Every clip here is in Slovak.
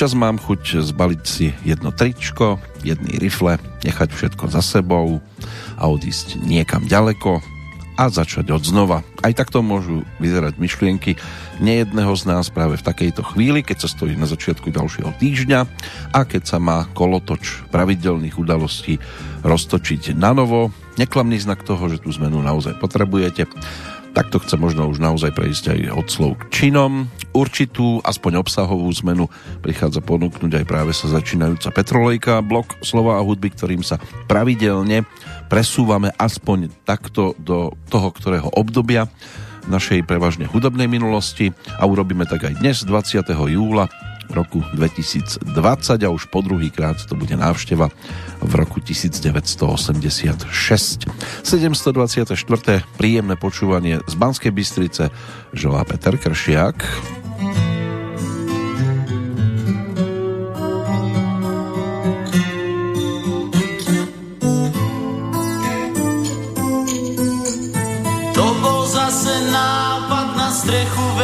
Občas mám chuť zbaliť si jedno tričko, jedny rifle, nechať všetko za sebou a odísť niekam ďaleko a začať od znova. Aj takto môžu vyzerať myšlienky nejedného z nás práve v takejto chvíli, keď sa stojí na začiatku ďalšieho týždňa a keď sa má kolotoč pravidelných udalostí roztočiť na novo. Neklamný znak toho, že tú zmenu naozaj potrebujete Takto chce možno už naozaj prejsť aj od slov k činom. Určitú, aspoň obsahovú zmenu prichádza ponúknuť aj práve sa začínajúca Petrolejka, blok slova a hudby, ktorým sa pravidelne presúvame aspoň takto do toho, ktorého obdobia našej prevažne hudobnej minulosti a urobíme tak aj dnes 20. júla roku 2020 a už po druhý krát to bude návšteva v roku 1986. 724. príjemné počúvanie z Banskej Bystrice želá Peter Kršiak.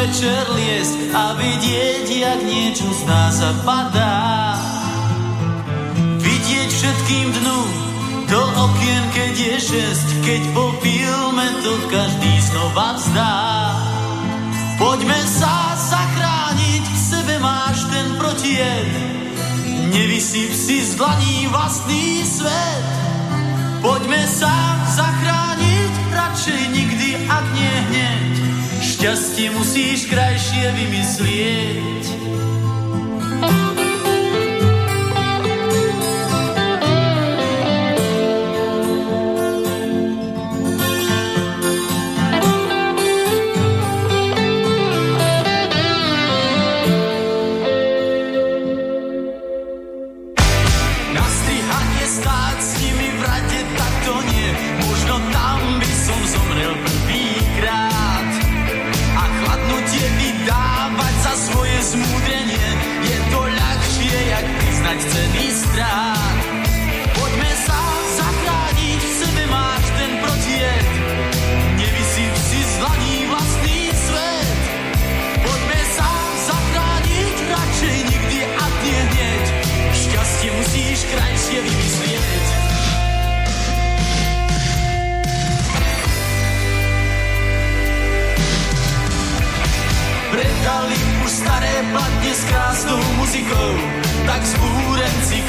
Večer liesť a vidieť, jak niečo z nás zapadá. Vidieť všetkým dnu do okien, keď je šesť, keď po filme to každý znova vzdá. Poďme sa zachrániť, v sebe máš ten protijed, nevysyp si z dlaní vlastný svet. Poďme sa zachrániť, radšej nikdy, ak nie hneď. Šťastie musíš krajšie vymyslieť. Yeah.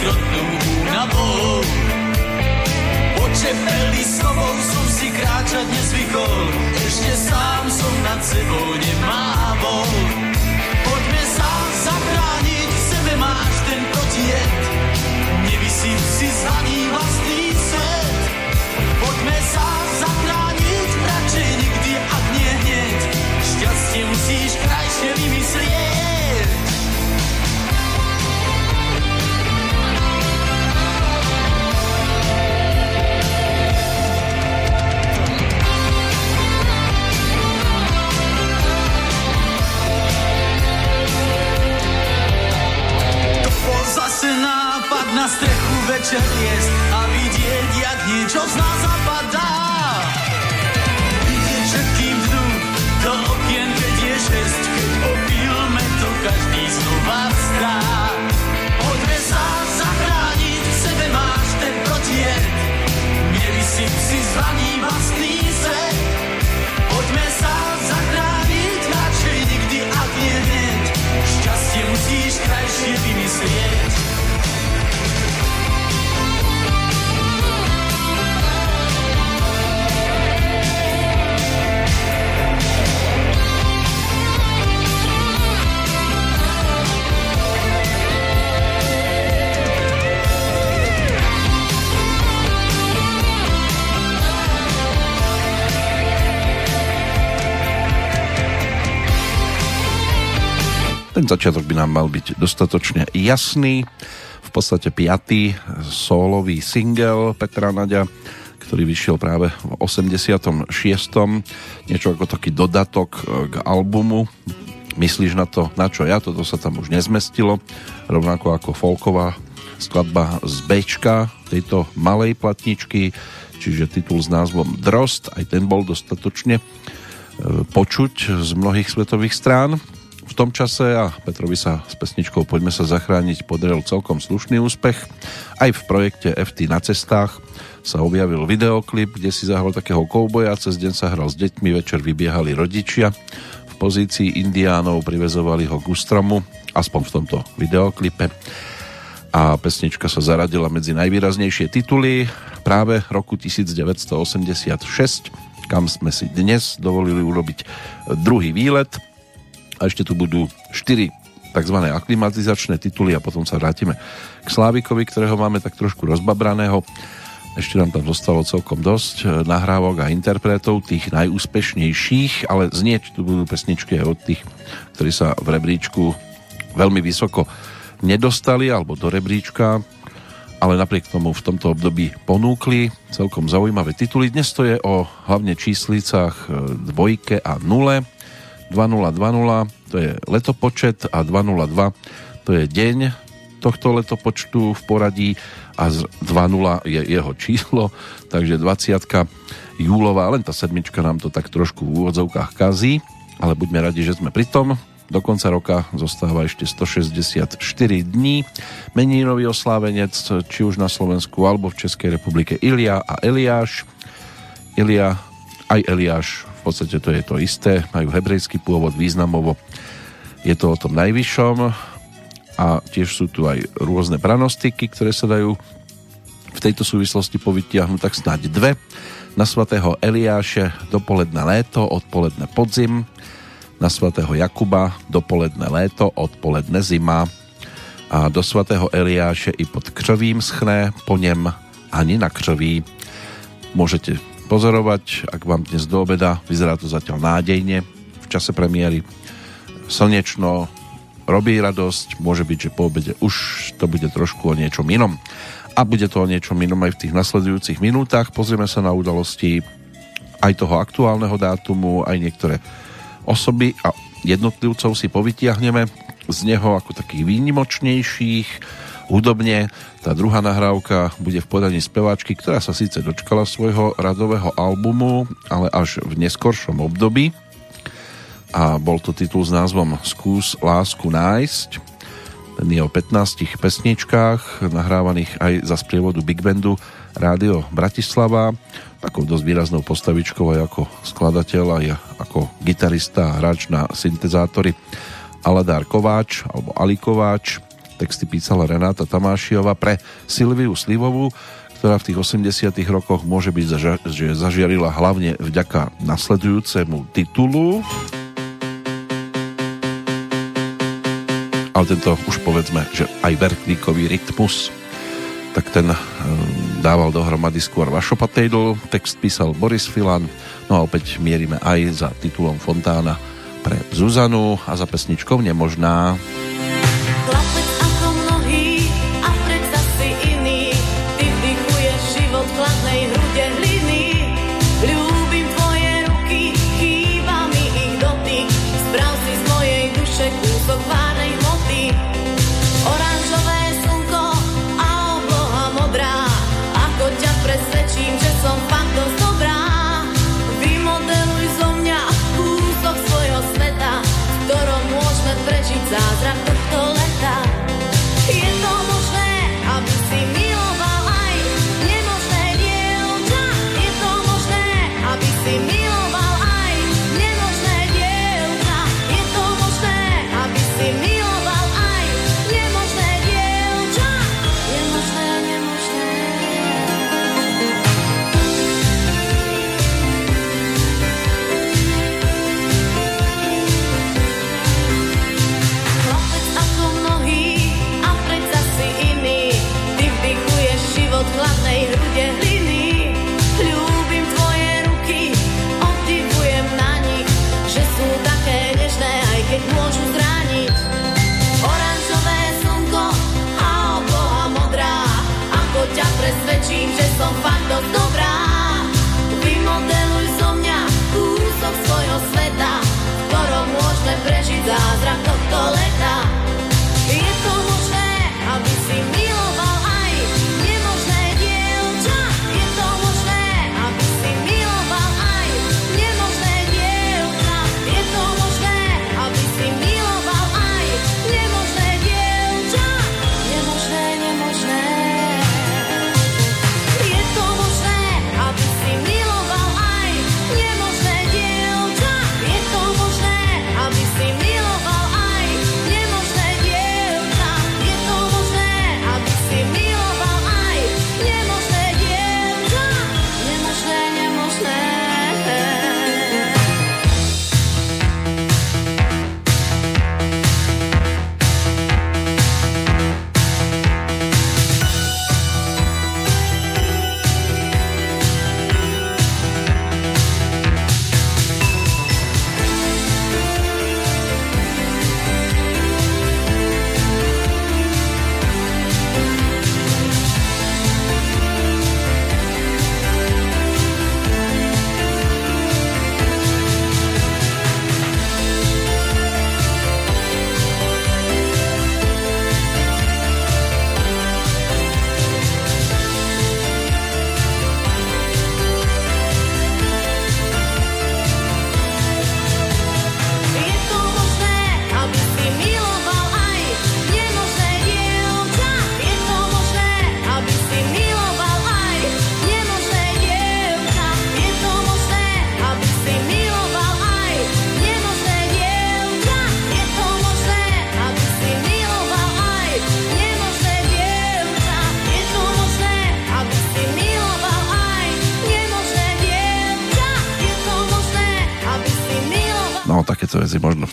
krotnou únavou. Počepelý s tobou som si kráčať nezvykol, ešte sám som nad sebou nemávol. Poďme sa zabrániť, v sebe máš ten protijet, nevisím si zvaný vlastný svet. Poďme sa nápad na strechu večer jest a vidieť, jak niečo z nás zapadá. Vidieť všetkým dnu do okien, keď je šest, keď to každý znova vzdá. Poďme sa zachrániť, sebe máš ten protier, nevysyp si zvaný vlastný svet. Poďme sa zachrániť, radšej nikdy a nie hneď, šťastie musíš krajšie vymyslieť. Začiatok by nám mal byť dostatočne jasný. V podstate piatý solový single Petra Nadia, ktorý vyšiel práve v 86. Niečo ako taký dodatok k albumu. Myslíš na to, na čo ja? Toto sa tam už nezmestilo. Rovnako ako folková skladba z Bčka tejto malej platničky, čiže titul s názvom Drost, aj ten bol dostatočne e, počuť z mnohých svetových strán v tom čase a Petrovi sa s pesničkou Poďme sa zachrániť podrel celkom slušný úspech. Aj v projekte FT na cestách sa objavil videoklip, kde si zahral takého kouboja, cez deň sa hral s deťmi, večer vybiehali rodičia. V pozícii indiánov privezovali ho k ústromu, aspoň v tomto videoklipe. A pesnička sa zaradila medzi najvýraznejšie tituly práve roku 1986, kam sme si dnes dovolili urobiť druhý výlet a ešte tu budú 4 tzv. aklimatizačné tituly a potom sa vrátime k Slávikovi, ktorého máme tak trošku rozbabraného. Ešte nám tam zostalo celkom dosť eh, nahrávok a interpretov, tých najúspešnejších, ale znieť tu budú pesničky aj od tých, ktorí sa v rebríčku veľmi vysoko nedostali, alebo do rebríčka, ale napriek tomu v tomto období ponúkli celkom zaujímavé tituly. Dnes to je o hlavne číslicách eh, dvojke a nule 2020 to je letopočet a 202 to je deň tohto letopočtu v poradí a 20 je jeho číslo, takže 20 júlová, len tá sedmička nám to tak trošku v úvodzovkách kazí, ale buďme radi, že sme pri tom. Do konca roka zostáva ešte 164 dní. Menínový oslávenec, či už na Slovensku alebo v Českej republike Ilia a Eliáš. Ilia aj Eliáš podstate to je to isté, majú hebrejský pôvod významovo. Je to o tom najvyššom a tiež sú tu aj rôzne pranostiky, ktoré sa dajú v tejto súvislosti povytiahnuť tak snáď dve. Na svatého Eliáše dopoledne léto, odpoledne podzim. Na svatého Jakuba dopoledne léto, odpoledne zima. A do svatého Eliáše i pod křovím schne, po něm ani na křoví. Môžete pozorovať, ak vám dnes do obeda vyzerá to zatiaľ nádejne v čase premiéry slnečno, robí radosť, môže byť, že po obede už to bude trošku o niečom inom. A bude to o niečom inom aj v tých nasledujúcich minútach. Pozrieme sa na udalosti aj toho aktuálneho dátumu, aj niektoré osoby a jednotlivcov si povytiahneme z neho ako takých výnimočnejších, hudobne. Tá druhá nahrávka bude v podaní speváčky, ktorá sa síce dočkala svojho radového albumu, ale až v neskoršom období. A bol to titul s názvom Skús lásku nájsť. Ten je o 15 pesničkách, nahrávaných aj za sprievodu Big Bandu Rádio Bratislava. Takou dosť výraznou postavičkou aj ako skladateľ, aj ako gitarista hráč na syntezátory Aladár Kováč alebo Ali Kováč Texty písala Renáta Tamášiova pre Silviu Slivovú, ktorá v tých 80 rokoch môže byť, že zažiarila hlavne vďaka nasledujúcemu titulu. Ale tento už povedzme, že aj Berklíkový rytmus, tak ten eh, dával dohromady skôr Vašo Patejdl, text písal Boris Filan, no a opäť mierime aj za titulom Fontána pre Zuzanu a za pesničkou Nemožná. veci da.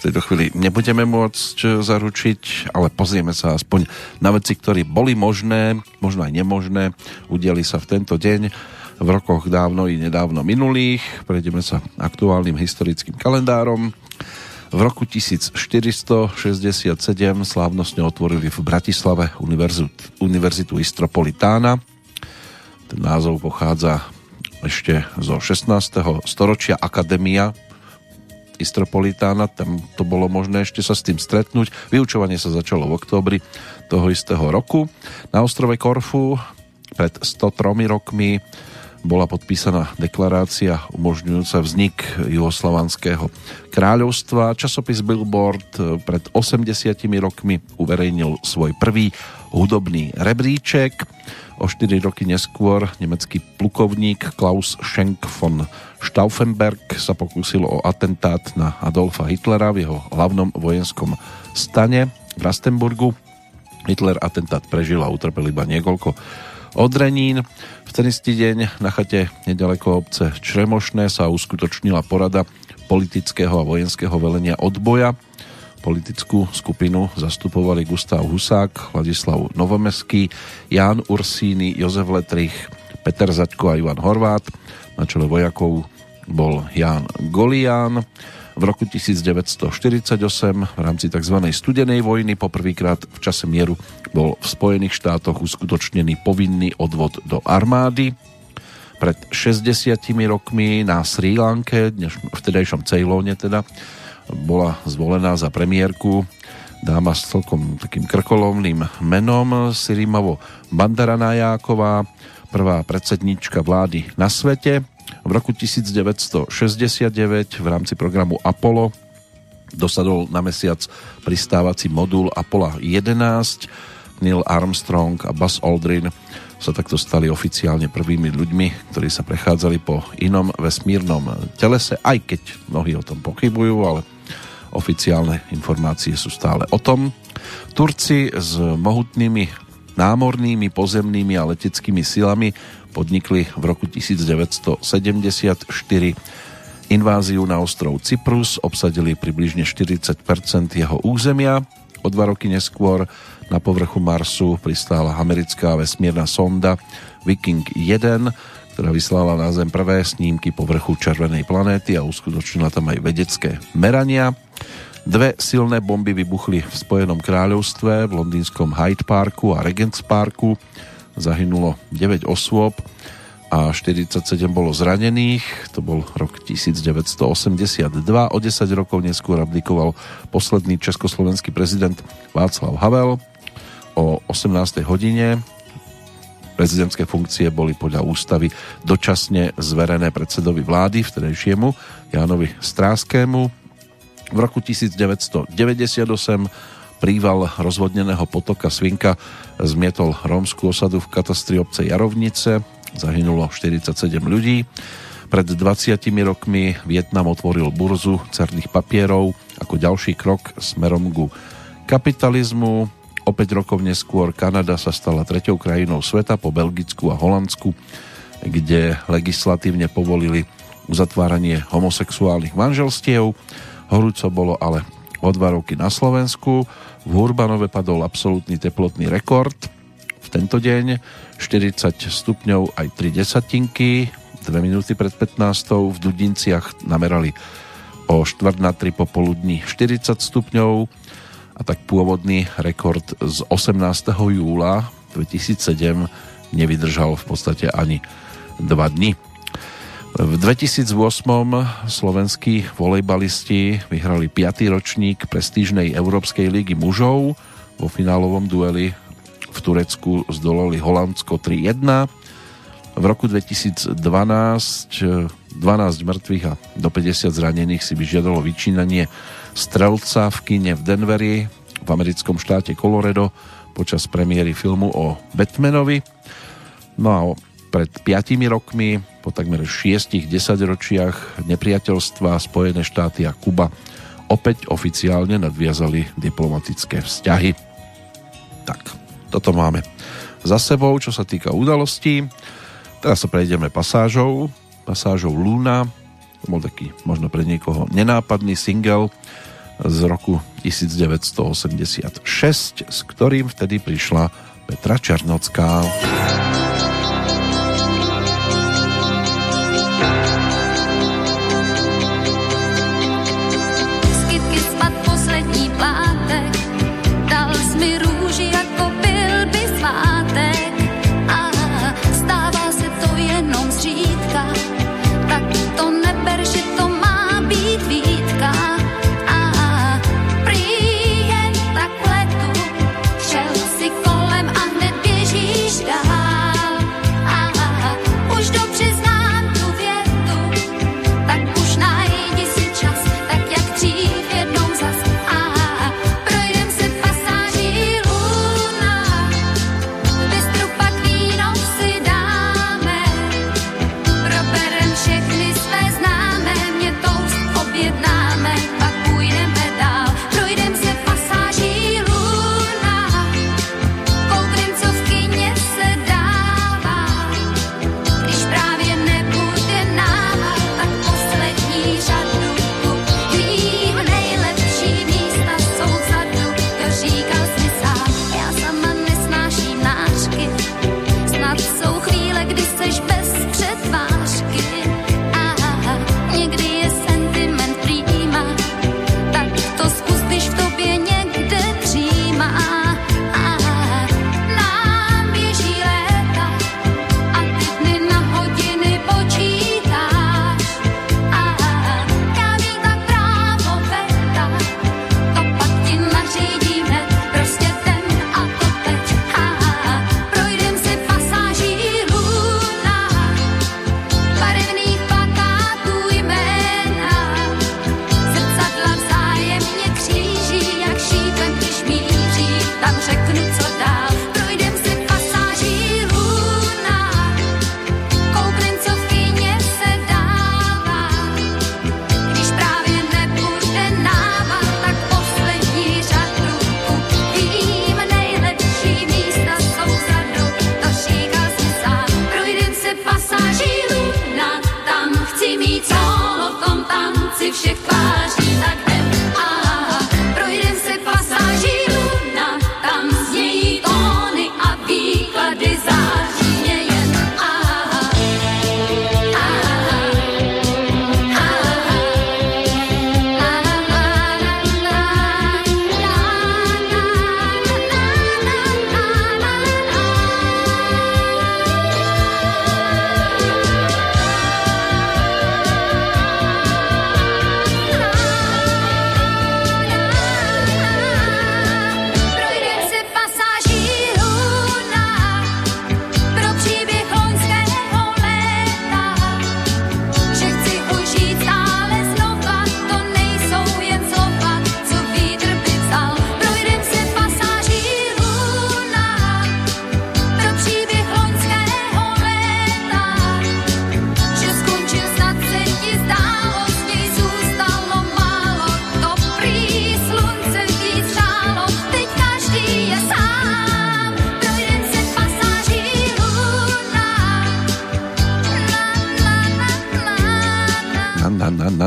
Tejto chvíli nebudeme môcť zaručiť, ale pozrieme sa aspoň na veci, ktoré boli možné, možno aj nemožné, udiali sa v tento deň v rokoch dávno i nedávno minulých. Prejdeme sa aktuálnym historickým kalendárom. V roku 1467 slávnostne otvorili v Bratislave univerzitu, univerzitu Istropolitána. Ten názov pochádza ešte zo 16. storočia Akadémia Istropolitána, tam to bolo možné ešte sa s tým stretnúť. Vyučovanie sa začalo v októbri toho istého roku. Na ostrove Korfu pred 103 rokmi bola podpísaná deklarácia umožňujúca vznik Juhoslovanského kráľovstva. Časopis Billboard pred 80 rokmi uverejnil svoj prvý hudobný rebríček. O 4 roky neskôr nemecký plukovník Klaus Schenk von Stauffenberg sa pokúsil o atentát na Adolfa Hitlera v jeho hlavnom vojenskom stane v Rastenburgu. Hitler atentát prežil a utrpel iba niekoľko odrenín. V ten istý deň na chate nedaleko obce Čremošné sa uskutočnila porada politického a vojenského velenia odboja Politickú skupinu zastupovali Gustav Husák, Ladislav Novomeský, Ján Ursíny, Jozef Letrich, Peter Zaďko a Ivan Horvát. Na čele vojakov bol Ján Golián. V roku 1948 v rámci tzv. studenej vojny poprvýkrát v čase mieru bol v Spojených štátoch uskutočnený povinný odvod do armády. Pred 60 rokmi na Sri Lanke, vtedajšom Ceylone teda, bola zvolená za premiérku dáma s celkom takým krkolomným menom Sirimavo Bandaranajáková, prvá predsednička vlády na svete. V roku 1969 v rámci programu Apollo dosadol na mesiac pristávací modul Apollo 11. Neil Armstrong a Buzz Aldrin sa takto stali oficiálne prvými ľuďmi, ktorí sa prechádzali po inom vesmírnom telese, aj keď mnohí o tom pochybujú, ale Oficiálne informácie sú stále o tom. Turci s mohutnými námornými, pozemnými a leteckými silami podnikli v roku 1974 inváziu na ostrov Cyprus, obsadili približne 40% jeho územia. O dva roky neskôr na povrchu Marsu pristála americká vesmírna sonda Viking 1, ktorá vyslala na Zem prvé snímky povrchu červenej planéty a uskutočnila tam aj vedecké merania. Dve silné bomby vybuchli v Spojenom kráľovstve v londýnskom Hyde Parku a Regents Parku. Zahynulo 9 osôb a 47 bolo zranených. To bol rok 1982. O 10 rokov neskôr abdikoval posledný československý prezident Václav Havel. O 18. hodine Prezidentské funkcie boli podľa ústavy dočasne zverené predsedovi vlády vtedajšiemu Jánovi Stráskému. V roku 1998 príval rozvodneného potoka Svinka zmietol rómskú osadu v katastri obce Jarovnice. Zahynulo 47 ľudí. Pred 20 rokmi Vietnam otvoril burzu cerných papierov ako ďalší krok smerom ku kapitalizmu. O 5 rokov neskôr Kanada sa stala treťou krajinou sveta po Belgicku a Holandsku, kde legislatívne povolili uzatváranie homosexuálnych manželstiev. Horúco bolo ale o dva roky na Slovensku. V Hurbanove padol absolútny teplotný rekord. V tento deň 40 stupňov aj 3 desatinky, 2 minúty pred 15. v Dudinciach namerali o 4 na 3 popoludní 40 stupňov a tak pôvodný rekord z 18. júla 2007 nevydržal v podstate ani dva dny. V 2008 slovenskí volejbalisti vyhrali 5. ročník prestížnej Európskej ligy mužov. Vo finálovom dueli v Turecku zdolali Holandsko 3-1. V roku 2012 12 mŕtvych a do 50 zranených si vyžiadalo vyčínanie strelca v kine v Denveri v americkom štáte Colorado počas premiéry filmu o Batmanovi. No a pred 5 rokmi, po takmer 6 desaťročiach nepriateľstva Spojené štáty a Kuba opäť oficiálne nadviazali diplomatické vzťahy. Tak, toto máme za sebou, čo sa týka udalostí. Teraz sa prejdeme pasážou, pasážou Luna, bol taký možno pre niekoho nenápadný single z roku 1986, s ktorým vtedy prišla Petra Černocká.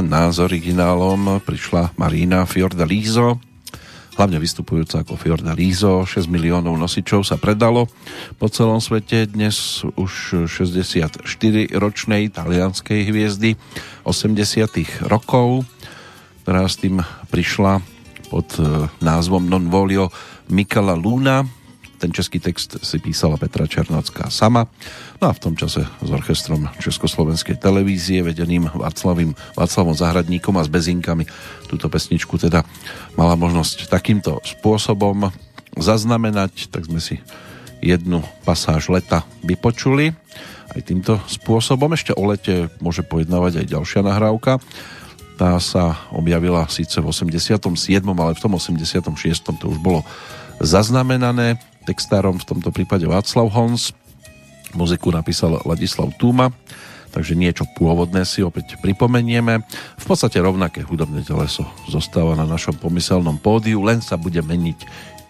S originálom prišla Marina Fiordalizo, hlavne vystupujúca ako Fiordalizo. 6 miliónov nosičov sa predalo po celom svete. Dnes už 64-ročnej talianskej hviezdy 80 rokov, ktorá s tým prišla pod e, názvom Non Volio Mikala Luna. Ten český text si písala Petra Černocká sama. No a v tom čase s orchestrom Československej televízie vedeným Václavým, Václavom Zahradníkom a s Bezinkami túto pesničku teda mala možnosť takýmto spôsobom zaznamenať, tak sme si jednu pasáž leta vypočuli aj týmto spôsobom. Ešte o lete môže pojednávať aj ďalšia nahrávka. Tá sa objavila síce v 87., ale v tom 86. to už bolo zaznamenané textárom v tomto prípade Václav Hons Muziku napísal Ladislav Túma, takže niečo pôvodné si opäť pripomenieme. V podstate rovnaké hudobné teleso zostáva na našom pomyselnom pódiu, len sa bude meniť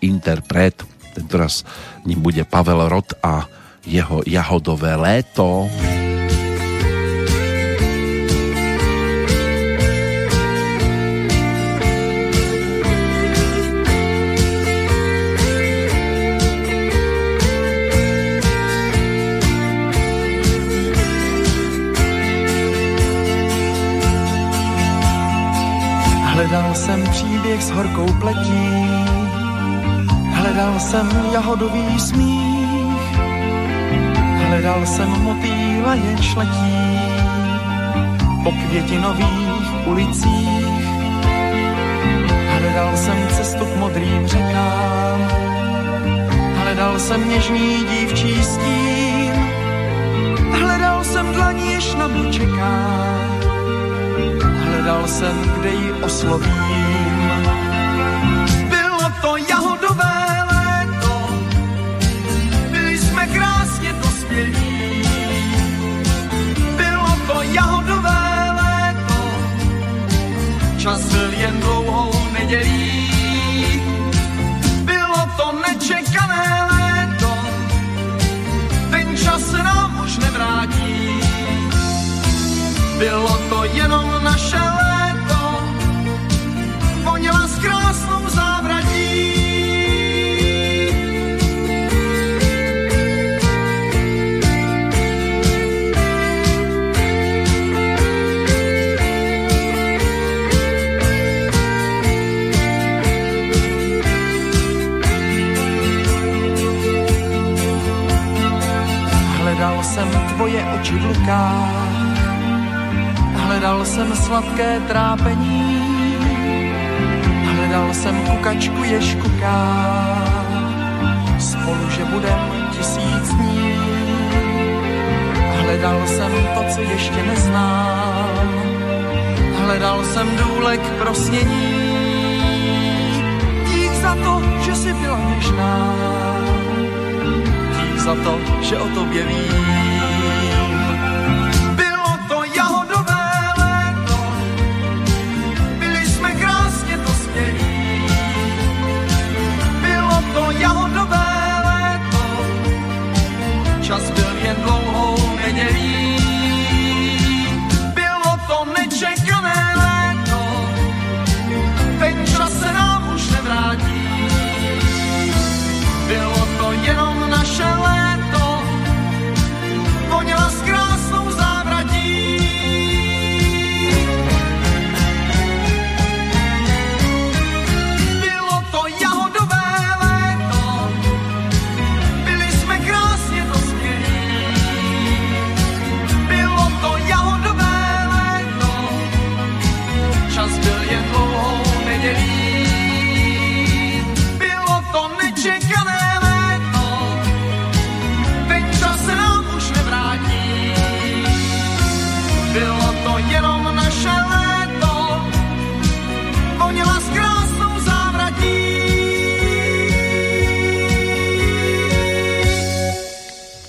interpret. Tentoraz ním bude Pavel Rot a jeho jahodové léto. Jsem příběh s horkou pletí, hledal jsem jahodový smích, hledal jsem motýla jenž letí po květinových ulicích. Hledal jsem cestu k modrým řekám, hledal jsem něžný dívčí stín, hledal jsem dlaní, jež na mnu čeká, hledal jsem, kde ji oslovím. Bylo to jahodové léto, byli jsme krásně dospělí. Bylo to jahodové léto, čas byl jen dlouhou nedělí. Bylo to nečekané léto, ten čas se nám už nevrátí. Bylo to jenom naše oči v lukách, hledal jsem sladké trápení, hledal jsem kukačku jež kuká, spolu, že budem tisíc dní. Hledal jsem to, co ještě neznám, hledal jsem důlek pro snění. Dík za to, že jsi byla něžná, dík za to, že o tobě vím.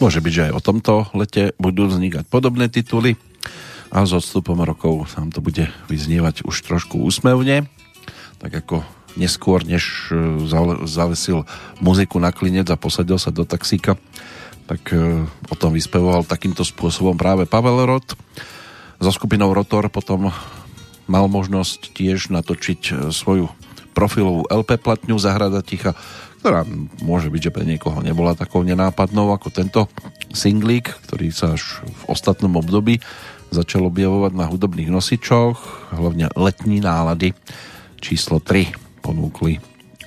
Môže byť, že aj o tomto lete budú vznikať podobné tituly a s odstupom rokov nám to bude vyznievať už trošku úsmevne, tak ako neskôr, než e, zavesil muziku na klinec a posadil sa do taxíka, tak e, o tom vyspevoval takýmto spôsobom práve Pavel Rot. So skupinou Rotor potom mal možnosť tiež natočiť e, svoju profilovú LP platňu Zahrada ticha, ktorá môže byť, že pre niekoho nebola takou nenápadnou ako tento singlík, ktorý sa až v ostatnom období začal objavovať na hudobných nosičoch, hlavne letní nálady číslo 3 ponúkli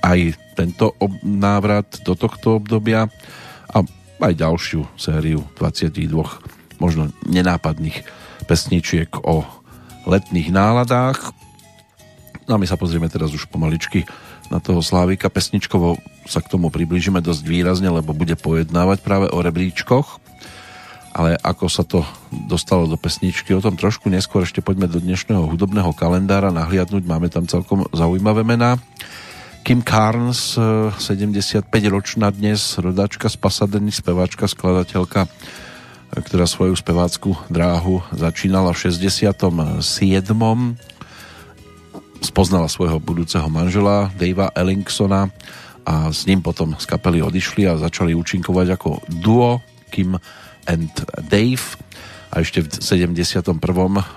aj tento ob- návrat do tohto obdobia a aj ďalšiu sériu 22 možno nenápadných pesničiek o letných náladách. No a my sa pozrieme teraz už pomaličky na toho Slávika pesničkovo sa k tomu priblížime dosť výrazne, lebo bude pojednávať práve o rebríčkoch ale ako sa to dostalo do pesničky, o tom trošku neskôr ešte poďme do dnešného hudobného kalendára nahliadnúť, máme tam celkom zaujímavé mená. Kim Carnes, 75-ročná dnes, rodáčka z Pasadeny, speváčka, skladateľka, ktorá svoju spevácku dráhu začínala v 67. Spoznala svojho budúceho manžela Davea Ellingsona a s ním potom z kapely odišli a začali účinkovať ako duo Kim and Dave a ešte v 71.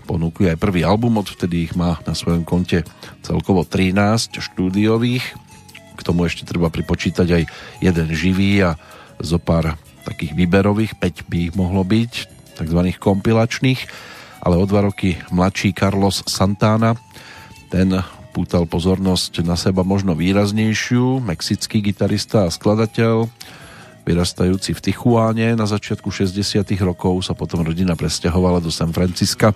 ponúkli aj prvý album, odvtedy ich má na svojom konte celkovo 13 štúdiových. K tomu ešte treba pripočítať aj jeden živý a zo pár takých výberových, 5 by ich mohlo byť, takzvaných kompilačných, ale o dva roky mladší Carlos Santana, ten upútal pozornosť na seba možno výraznejšiu, mexický gitarista a skladateľ, vyrastajúci v Tichuáne. Na začiatku 60 rokov sa potom rodina presťahovala do San Francisca,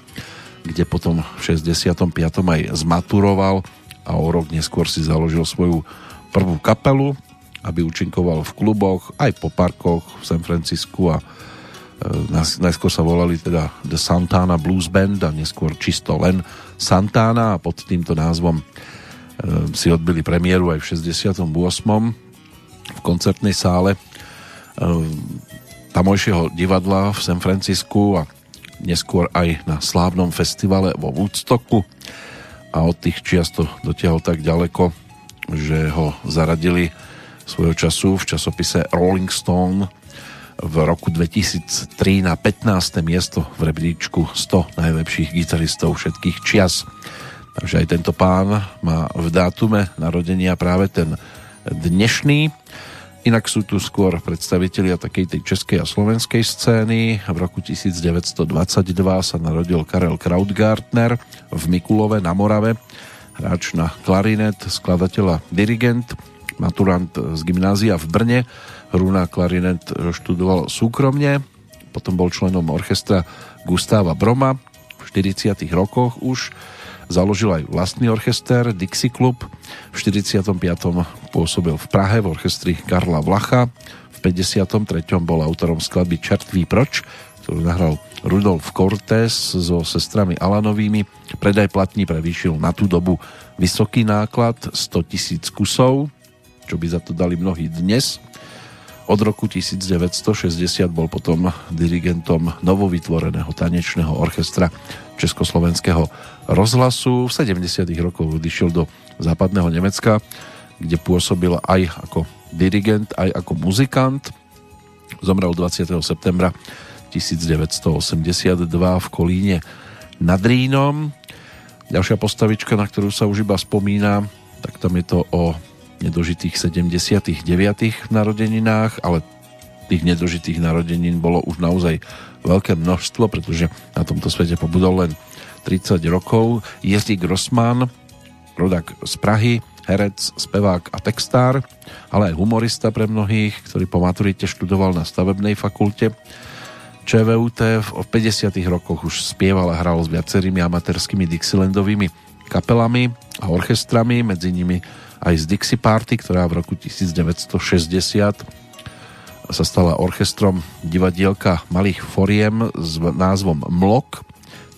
kde potom v 65. aj zmaturoval a o rok neskôr si založil svoju prvú kapelu, aby účinkoval v kluboch, aj po parkoch v San Francisku a najskôr sa volali teda The Santana Blues Band a neskôr čisto len Santana a pod týmto názvom e, si odbili premiéru aj v 68. v koncertnej sále e, tamojšieho divadla v San Francisku a neskôr aj na slávnom festivale vo Woodstocku a od tých čiast to dotiahol tak ďaleko, že ho zaradili svojho času v časopise Rolling Stone v roku 2003 na 15. miesto v rebríčku 100 najlepších gitaristov všetkých čias. Takže aj tento pán má v dátume narodenia práve ten dnešný. Inak sú tu skôr predstavitelia takej tej českej a slovenskej scény. V roku 1922 sa narodil Karel Krautgartner v Mikulove na Morave, hráč na klarinet, skladateľ a dirigent maturant z gymnázia v Brne. Hru na klarinet študoval súkromne, potom bol členom orchestra Gustáva Broma. V 40 rokoch už založil aj vlastný orchester Dixie Club. V 45. pôsobil v Prahe v orchestri Karla Vlacha. V 53. bol autorom skladby Čertví proč, ktorú nahral Rudolf Cortés so sestrami Alanovými. Predaj platní prevýšil na tú dobu vysoký náklad 100 tisíc kusov čo by za to dali mnohí dnes. Od roku 1960 bol potom dirigentom novovytvoreného tanečného orchestra Československého rozhlasu. V 70. rokoch odišiel do západného Nemecka, kde pôsobil aj ako dirigent, aj ako muzikant. Zomrel 20. septembra 1982 v Kolíne nad Rínom. Ďalšia postavička, na ktorú sa už iba spomína, tak tam je to o nedožitých 79. narodeninách, ale tých nedožitých narodenín bolo už naozaj veľké množstvo, pretože na tomto svete pobudol len 30 rokov. Jiří Grossman, rodak z Prahy, herec, spevák a textár, ale aj humorista pre mnohých, ktorý po maturite študoval na stavebnej fakulte. ČVUT v 50 rokoch už spieval a hral s viacerými amatérskými Dixielandovými kapelami a orchestrami, medzi nimi aj z Dixie Party, ktorá v roku 1960 sa stala orchestrom divadielka malých foriem s názvom Mlok,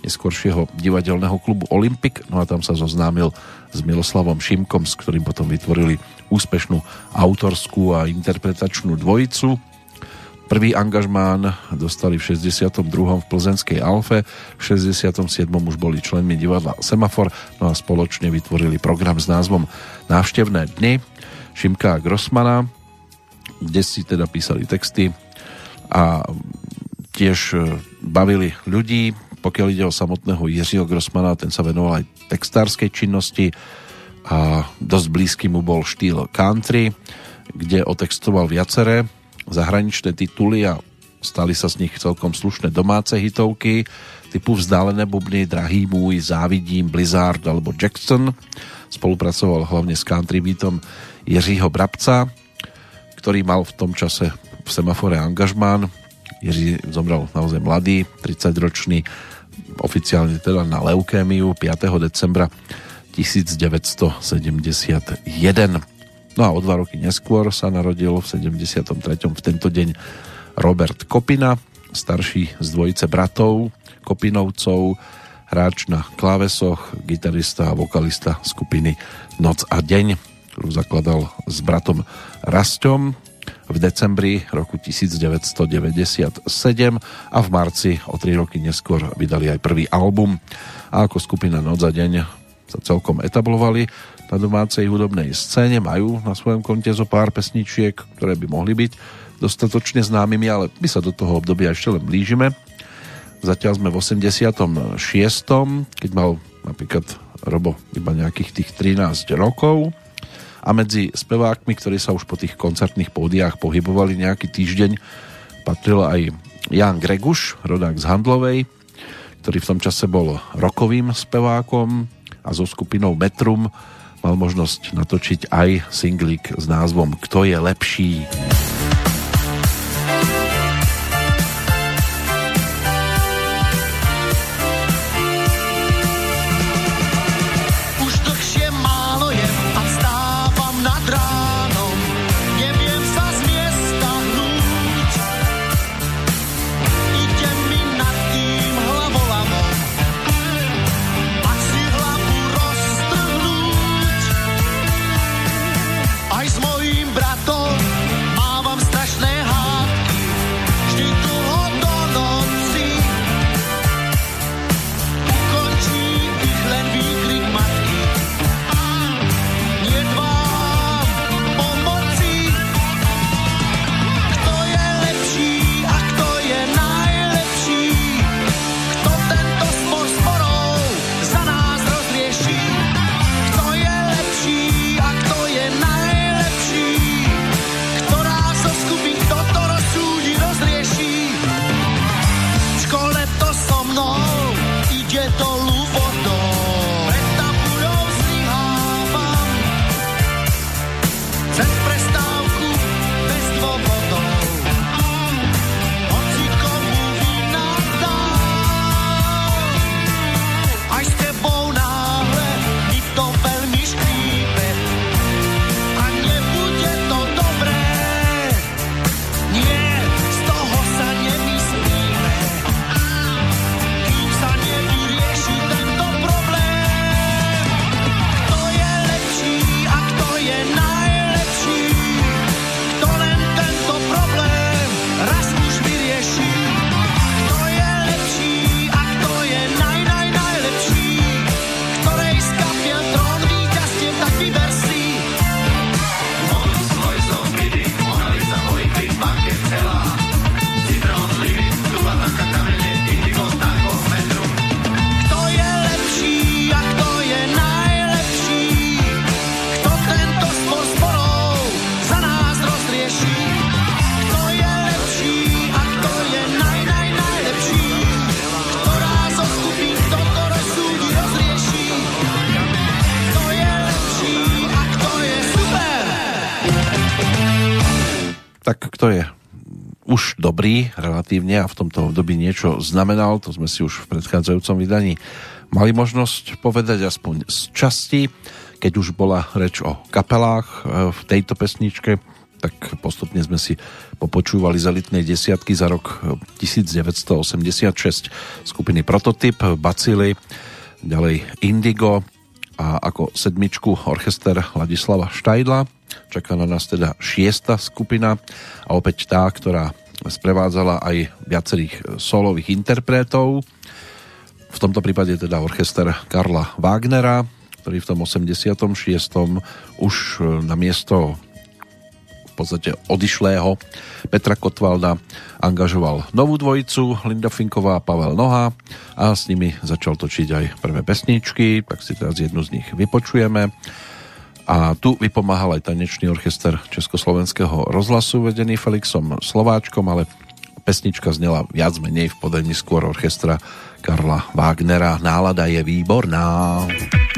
neskôršieho divadelného klubu Olympic, no a tam sa zoznámil s Miloslavom Šimkom, s ktorým potom vytvorili úspešnú autorskú a interpretačnú dvojicu. Prvý angažmán dostali v 62. v Plzenskej Alfe, v 67. už boli členmi divadla Semafor, no a spoločne vytvorili program s názvom Návštevné dny Šimka a Grossmana, kde si teda písali texty a tiež e, bavili ľudí. Pokiaľ ide o samotného Jiřího Grossmana, ten sa venoval aj textárskej činnosti a dosť blízky mu bol štýl country, kde otextoval viaceré zahraničné tituly a stali sa z nich celkom slušné domáce hitovky typu Vzdálené bubny, Drahý môj, Závidím, Blizzard alebo Jackson. Spolupracoval hlavne s country beatom Jiřího Brabca, ktorý mal v tom čase v semafore angažmán. Jiří zomrel naozaj mladý, 30-ročný, oficiálne teda na leukémiu 5. decembra 1971. No a o dva roky neskôr sa narodil v 73. v tento deň Robert Kopina, starší z dvojice bratov Kopinovcov, hráč na klávesoch, gitarista a vokalista skupiny Noc a deň, ktorú zakladal s bratom Rastom v decembri roku 1997 a v marci o tri roky neskôr vydali aj prvý album a ako skupina Noc a deň sa celkom etablovali na domácej hudobnej scéne, majú na svojom konte zo pár pesničiek, ktoré by mohli byť dostatočne známymi, ale my sa do toho obdobia ešte len blížime. Zatiaľ sme v 86. keď mal napríklad Robo iba nejakých tých 13 rokov a medzi spevákmi, ktorí sa už po tých koncertných pódiách pohybovali nejaký týždeň, patril aj Jan Greguš, rodák z Handlovej, ktorý v tom čase bol rokovým spevákom, a so skupinou Metrum mal možnosť natočiť aj singlik s názvom Kto je lepší. Dobrý relatívne a v tomto období niečo znamenal, to sme si už v predchádzajúcom vydaní mali možnosť povedať aspoň z časti, keď už bola reč o kapelách e, v tejto pesničke, tak postupne sme si popočúvali z elitnej desiatky za rok 1986 skupiny Prototyp, Bacily, ďalej Indigo a ako sedmičku orchester Ladislava Štajdla. Čaká na nás teda šiesta skupina a opäť tá, ktorá sprevádzala aj viacerých solových interpretov. V tomto prípade teda orchester Karla Wagnera, ktorý v tom 86. už e, na miesto v podstate odišlého Petra Kotvalda angažoval novú dvojicu Linda Finková a Pavel Noha a s nimi začal točiť aj prvé pesničky, tak si teraz jednu z nich vypočujeme. A tu vypomáhal aj tanečný orchester Československého rozhlasu vedený Felixom Slováčkom, ale pesnička znela viac menej v podaní skôr orchestra Karla Wagnera. Nálada je výborná. Shana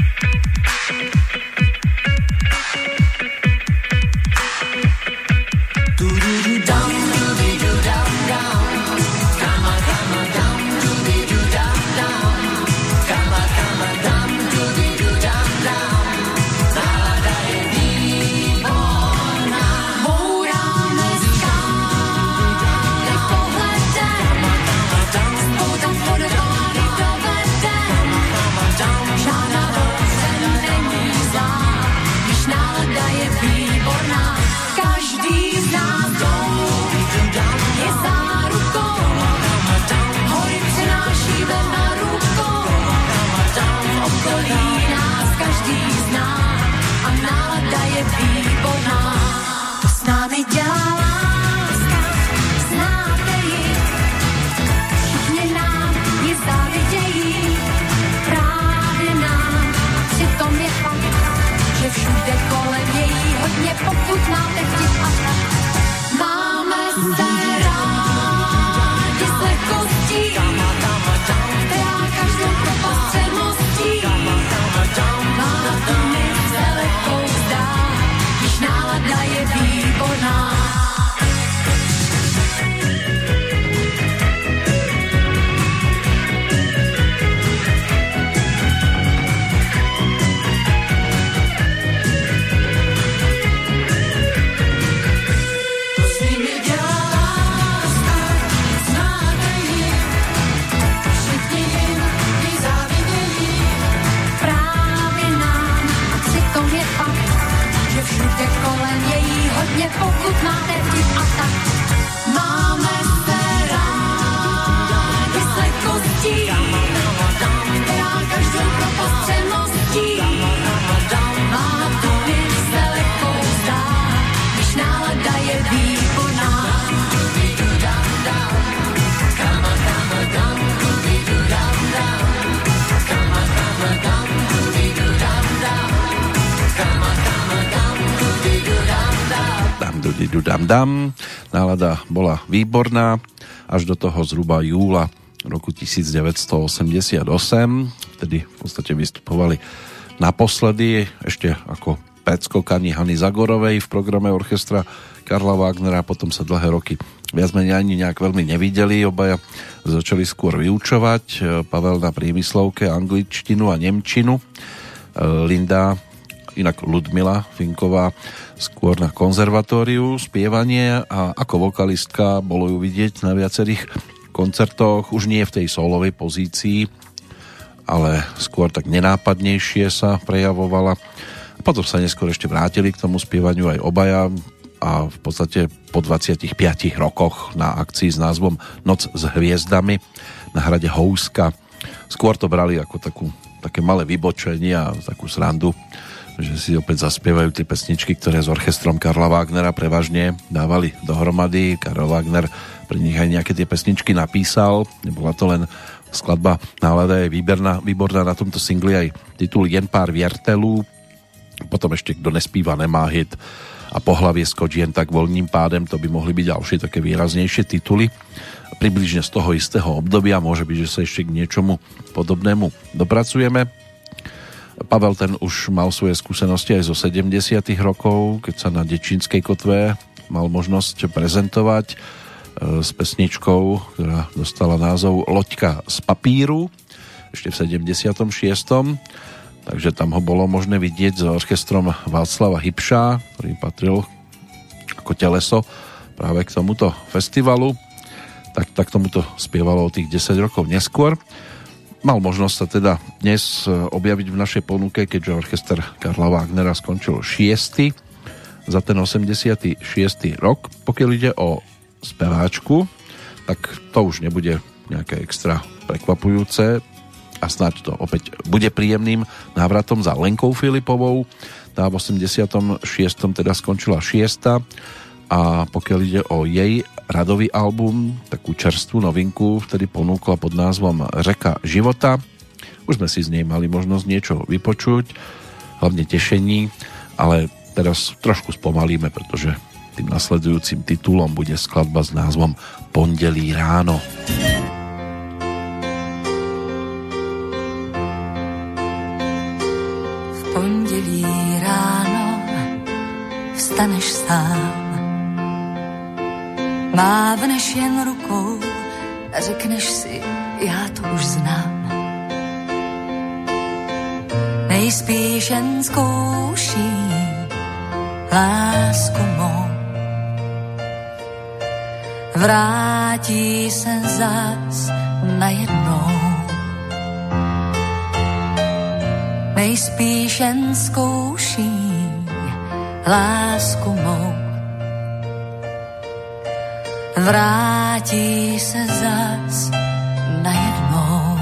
Dudam Dam. Nálada bola výborná až do toho zhruba júla roku 1988. Vtedy v podstate vystupovali naposledy ešte ako predskokani Hany Zagorovej v programe orchestra Karla Wagnera, potom sa dlhé roky viac menej ani nejak veľmi nevideli, obaja začali skôr vyučovať, Pavel na prímyslovke angličtinu a nemčinu, Linda inak Ludmila Finková skôr na konzervatóriu, spievanie a ako vokalistka bolo ju vidieť na viacerých koncertoch, už nie v tej solovej pozícii, ale skôr tak nenápadnejšie sa prejavovala. Potom sa neskôr ešte vrátili k tomu spievaniu aj obaja a v podstate po 25 rokoch na akcii s názvom Noc s hviezdami na hrade Houska skôr to brali ako takú, také malé vybočenie a takú srandu že si opäť zaspievajú tie pesničky, ktoré s orchestrom Karla Wagnera prevažne dávali dohromady. Karel Wagner pre nich aj nejaké tie pesničky napísal. Nebola to len skladba nálada je výborná, výborná na tomto singli aj titul Jen pár viertelů. Potom ešte kto nespíva, nemá hit a pohlavie skoč jen tak voľným pádem, to by mohli byť ďalšie také výraznejšie tituly. Približne z toho istého obdobia môže byť, že sa ešte k niečomu podobnému dopracujeme. Pavel ten už mal svoje skúsenosti aj zo 70 rokov, keď sa na Dečínskej kotve mal možnosť prezentovať e, s pesničkou, ktorá dostala názov Loďka z papíru, ešte v 76. Takže tam ho bolo možné vidieť s orchestrom Václava Hybša, ktorý patril ako teleso práve k tomuto festivalu. Tak, tak tomuto spievalo o tých 10 rokov neskôr. Mal možnosť sa teda dnes e, objaviť v našej ponuke, keďže orchester Karla Wagnera skončil 6. za ten 86. rok. Pokiaľ ide o speváčku, tak to už nebude nejaké extra prekvapujúce a snáď to opäť bude príjemným návratom za Lenkou Filipovou. Tá v 86. teda skončila 6. A pokiaľ ide o jej radový album, takú čerstvú novinku, vtedy ponúkla pod názvom Řeka života. Už sme si z nej mali možnosť niečo vypočuť, hlavne tešení, ale teraz trošku spomalíme, pretože tým nasledujúcim titulom bude skladba s názvom Pondelí ráno. V pondelí ráno vstaneš sám Mávneš jen rukou a řekneš si, já to už znám. Nejspíš jen zkouší lásku mou. Vrátí se zas najednou. Nejspíš jen zkouší lásku mou vrátí se zas najednou.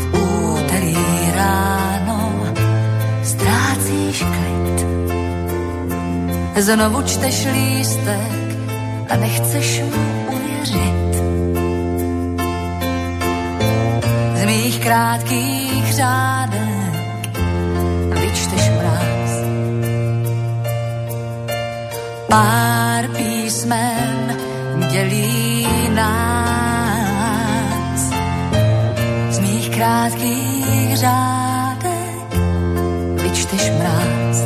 V úterý ráno ztrácíš klid. Znovu čteš lístek a nechceš mu uvěřit. Z mých krátkých řádek Pár písmen dělí nás z mých krátkých řádek vyčteš mráz.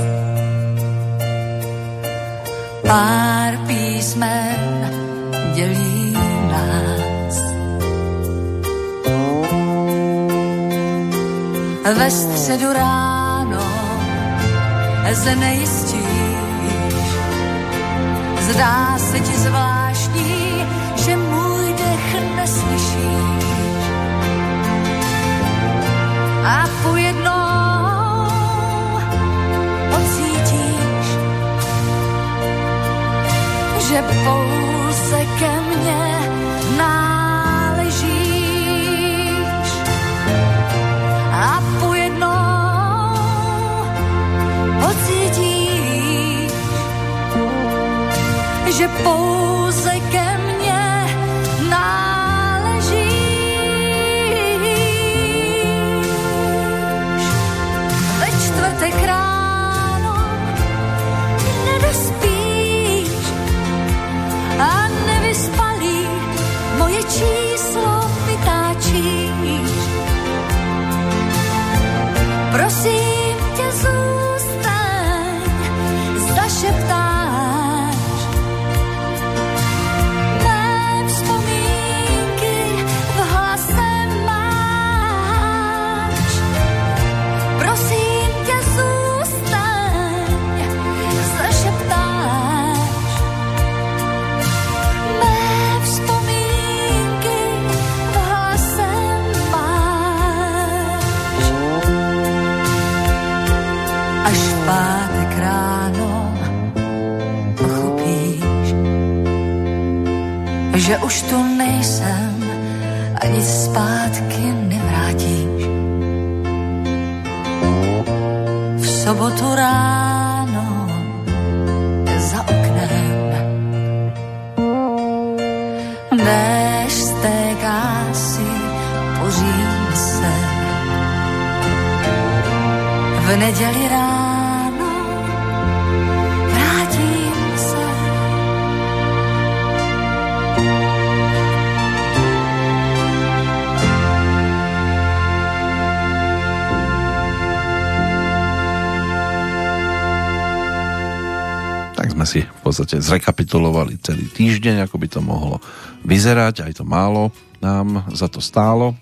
Pár písmen dělí nás. Ve středu ráno znejistí Zdá se ti zvláštní, že můj dech neslyšíš. A pojednou pocítíš, že pouze ke mně že pouze ke že už tu nejsem a nic zpátky nevrátíš. V sobotu ráno za oknem Déšť stéká si po se V neděli ráno sme si v podstate zrekapitulovali celý týždeň, ako by to mohlo vyzerať, aj to málo nám za to stálo,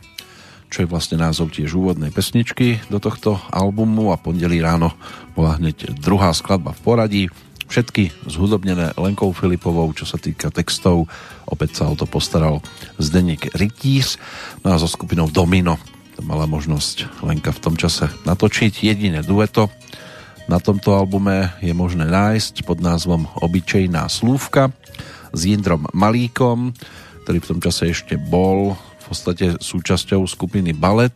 čo je vlastne názov tiež úvodnej pesničky do tohto albumu a pondelí ráno bola hneď druhá skladba v poradí, všetky zhudobnené Lenkou Filipovou, čo sa týka textov, opäť sa o to postaral Zdeněk Rytíř, no a so skupinou Domino to mala možnosť Lenka v tom čase natočiť. Jediné dueto, na tomto albume je možné nájsť pod názvom Obyčejná slúvka s Jindrom Malíkom, ktorý v tom čase ešte bol v podstate súčasťou skupiny Ballet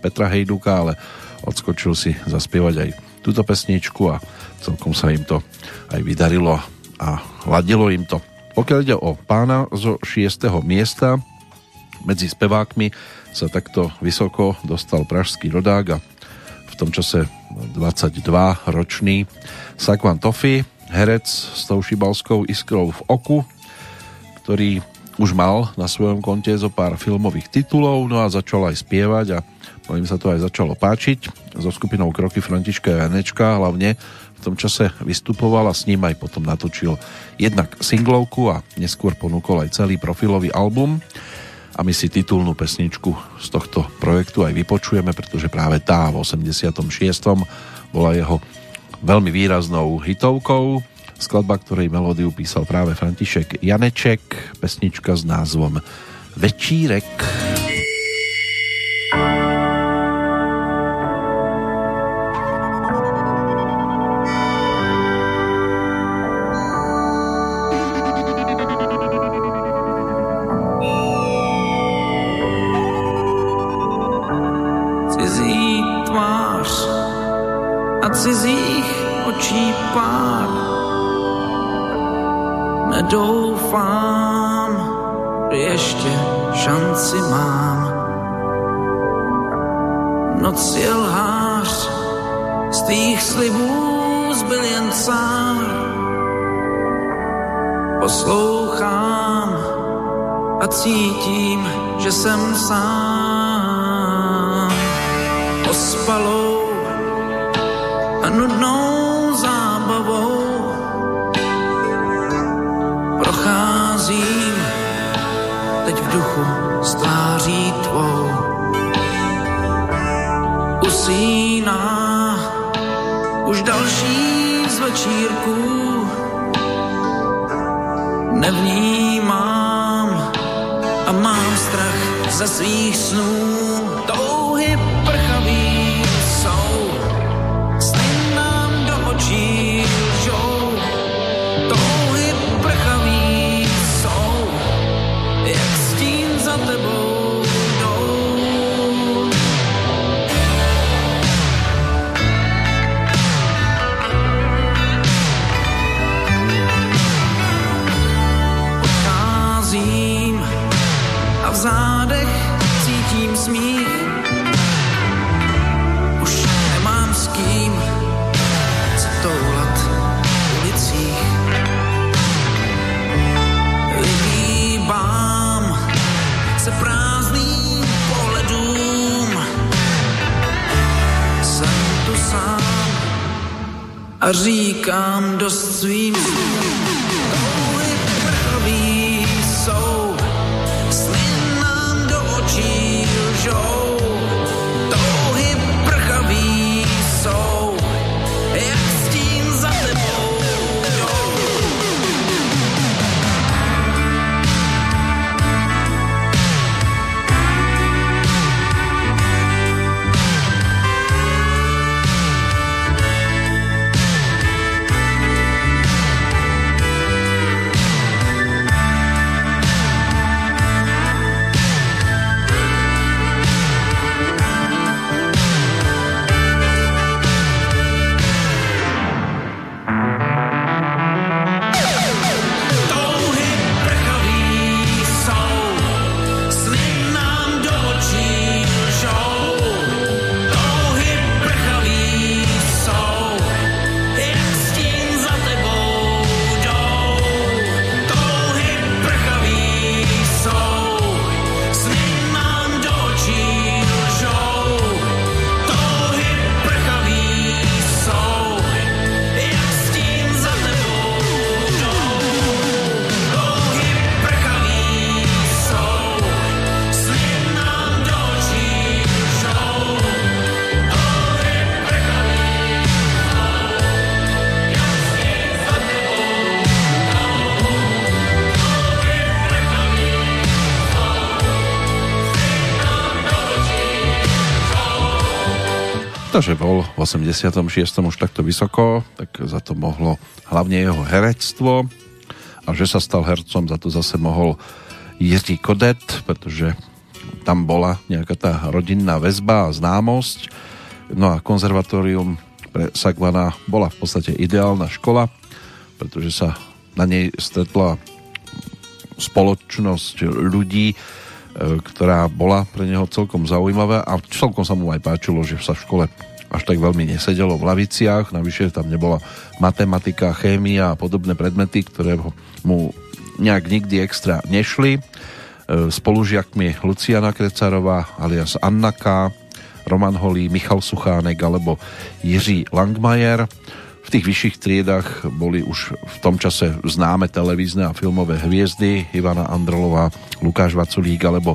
Petra Hejduka, ale odskočil si zaspievať aj túto pesničku a celkom sa im to aj vydarilo a ladilo im to. Pokiaľ ide o pána zo 6. miesta, medzi spevákmi sa takto vysoko dostal pražský rodák a v tom čase 22-ročný Sakvan Tofi, herec s tou šibalskou iskrou v oku, ktorý už mal na svojom konte zo pár filmových titulov, no a začal aj spievať a im sa to aj začalo páčiť. So skupinou Kroky Františka Janečka hlavne v tom čase vystupoval a s ním aj potom natočil jednak singlovku a neskôr ponúkol aj celý profilový album a my si titulnú pesničku z tohto projektu aj vypočujeme, pretože práve tá v 86. bola jeho veľmi výraznou hitovkou. Skladba, ktorej melódiu písal práve František Janeček, pesnička s názvom Večírek. Večírek. Noc je lhář, z tých slibů zbyl jen cár. Poslouchám a cítím, že jsem sám. Ospalou a nudnou usíná už další z večírků nevnímám a mám strach za svých snů. A říkám dost svým To, že bol v 86. už takto vysoko, tak za to mohlo hlavne jeho herectvo a že sa stal hercom, za to zase mohol Jiří Kodet, pretože tam bola nejaká tá rodinná väzba a známosť. No a konzervatórium pre Sagvana bola v podstate ideálna škola, pretože sa na nej stretla spoločnosť ľudí, ktorá bola pre neho celkom zaujímavá a celkom sa mu aj páčilo, že sa v škole až tak veľmi nesedelo v laviciach, navyše tam nebola matematika, chémia a podobné predmety, ktoré mu nejak nikdy extra nešli. E, spolužiakmi Luciana Krecarová alias Annaka, Roman Holý, Michal Suchánek alebo Jiří Langmajer v tých vyšších triedach boli už v tom čase známe televízne a filmové hviezdy Ivana Androlová, Lukáš Vaculík alebo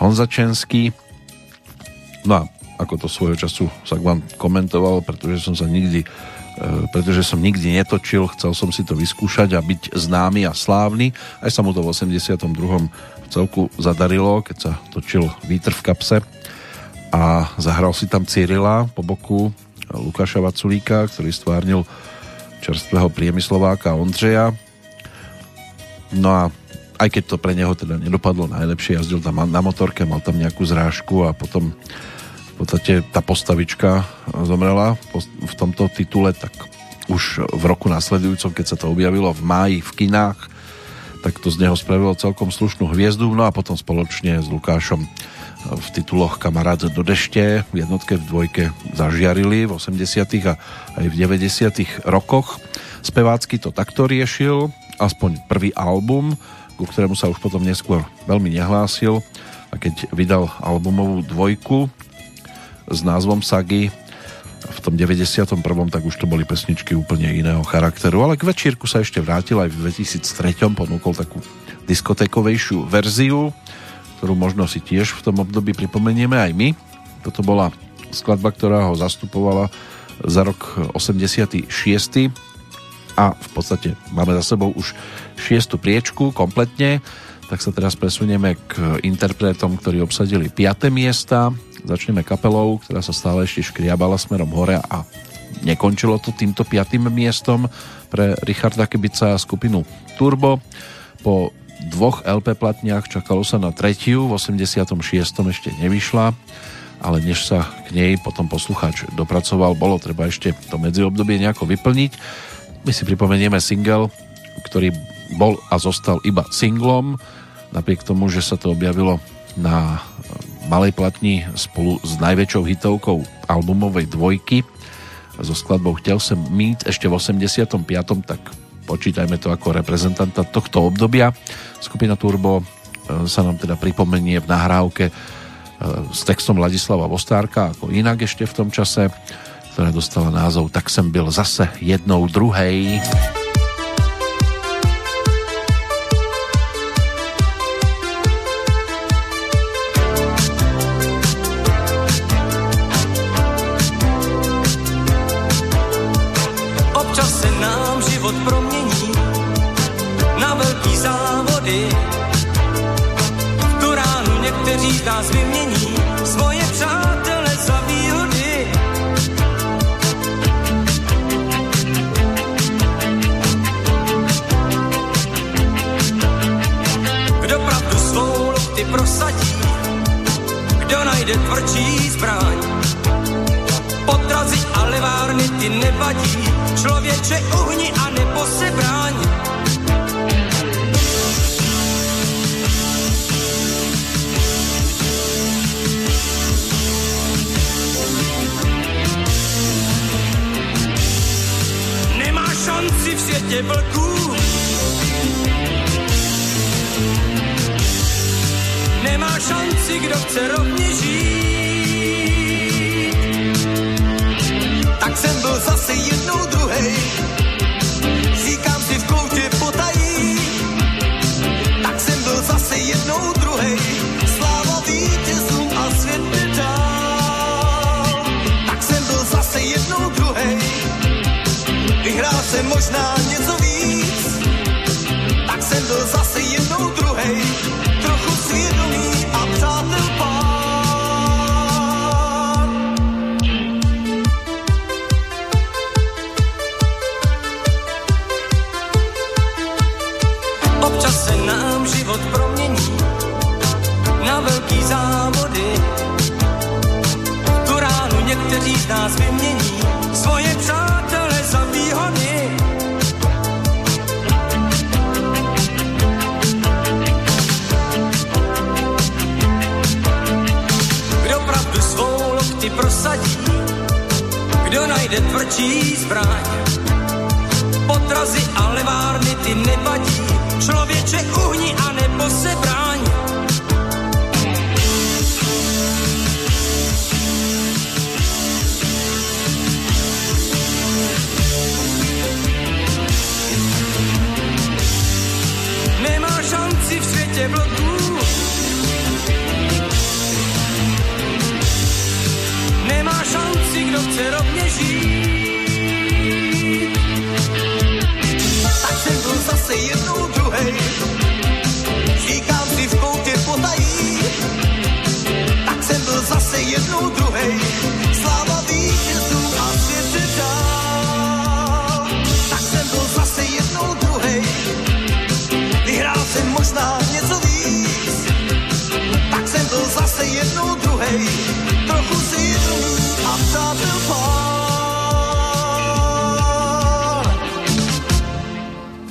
Honza Čenský. No a ako to svojho času sa vám komentoval, pretože som sa nikdy e, pretože som nikdy netočil, chcel som si to vyskúšať a byť známy a slávny. Aj sa mu to v 82. v celku zadarilo, keď sa točil Vítr v kapse a zahral si tam Cyrila po boku Lukáša Vaculíka, ktorý stvárnil čerstvého priemyslováka Ondřeja. No a aj keď to pre neho teda nedopadlo najlepšie, jazdil tam na motorke, mal tam nejakú zrážku a potom v podstate tá postavička zomrela v tomto titule, tak už v roku nasledujúcom, keď sa to objavilo v máji v kinách, tak to z neho spravilo celkom slušnú hviezdu, no a potom spoločne s Lukášom v tituloch Kamarát do dešte v jednotke v dvojke zažiarili v 80. a aj v 90. rokoch. Spevácky to takto riešil, aspoň prvý album, ku ktorému sa už potom neskôr veľmi nehlásil a keď vydal albumovú dvojku s názvom Sagi v tom 91. tak už to boli pesničky úplne iného charakteru, ale k večírku sa ešte vrátil aj v 2003. ponúkol takú diskotékovejšiu verziu ktorú možno si tiež v tom období pripomenieme aj my. Toto bola skladba, ktorá ho zastupovala za rok 86. A v podstate máme za sebou už šiestu priečku kompletne, tak sa teraz presunieme k interpretom, ktorí obsadili 5. miesta. Začneme kapelou, ktorá sa stále ešte škriabala smerom hore a nekončilo to týmto 5. miestom pre Richarda Kebica a skupinu Turbo. Po dvoch LP platniach, čakalo sa na tretiu, v 86. ešte nevyšla, ale než sa k nej potom poslucháč dopracoval, bolo treba ešte to medziobdobie nejako vyplniť. My si pripomenieme single, ktorý bol a zostal iba singlom, napriek tomu, že sa to objavilo na malej platni spolu s najväčšou hitovkou albumovej dvojky so skladbou Chtěl sem mít ešte v 85. tak počítajme to ako reprezentanta tohto obdobia. Skupina Turbo e, sa nám teda pripomenie v nahrávke e, s textom Ladislava Vostárka ako inak ešte v tom čase, ktorá dostala názov Tak som byl zase jednou druhej. světě vlků. Nemá šanci, kdo chce rovně žít. Tak jsem byl zase jednou druhej, říkám si v koutě potají. Tak jsem byl zase jednou druhej, možná něco najde tvrdší zbraň. Potrazy a levárny ty nevadí, člověče uhni a ne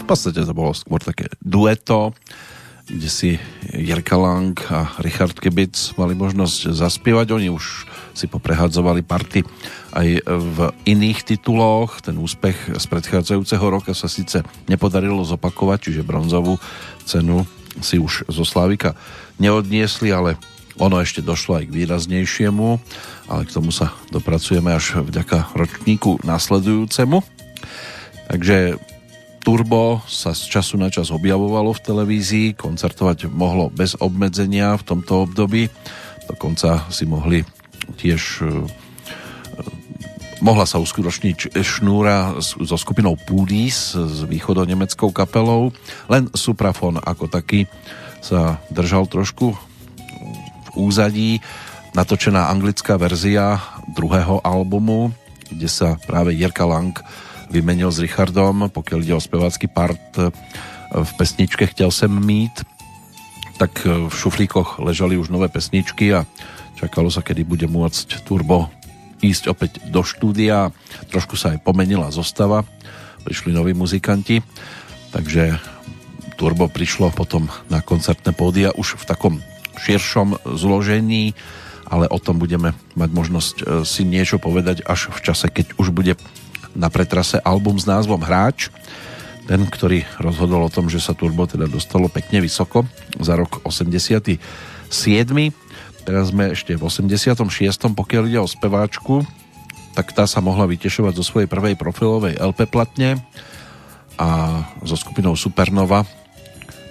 podstate to bolo skôr také dueto, kde si Jirka Lang a Richard Kebic mali možnosť zaspievať. Oni už si poprehadzovali party aj v iných tituloch. Ten úspech z predchádzajúceho roka sa síce nepodarilo zopakovať, čiže bronzovú cenu si už zo Slavika neodniesli, ale ono ešte došlo aj k výraznejšiemu, ale k tomu sa dopracujeme až vďaka ročníku nasledujúcemu. Takže Turbo sa z času na čas objavovalo v televízii, koncertovať mohlo bez obmedzenia v tomto období. Dokonca si mohli tiež e, e, mohla sa uskutočniť šnúra so skupinou Pudis s východo-nemeckou kapelou, len Suprafon ako taký sa držal trošku v úzadí. Natočená anglická verzia druhého albumu, kde sa práve Jirka Lang vymenil s Richardom, pokiaľ ide o spevácky part e, v pesničke Chtěl sem mít, tak e, v šuflíkoch ležali už nové pesničky a čakalo sa, kedy bude môcť Turbo ísť opäť do štúdia. Trošku sa aj pomenila zostava, prišli noví muzikanti, takže Turbo prišlo potom na koncertné pódia už v takom širšom zložení, ale o tom budeme mať možnosť e, si niečo povedať až v čase, keď už bude na pretrase album s názvom Hráč. Ten, ktorý rozhodol o tom, že sa Turbo teda dostalo pekne vysoko za rok 87. Teraz sme ešte v 86. pokiaľ ide o speváčku, tak tá sa mohla vytešovať zo svojej prvej profilovej LP platne a so skupinou Supernova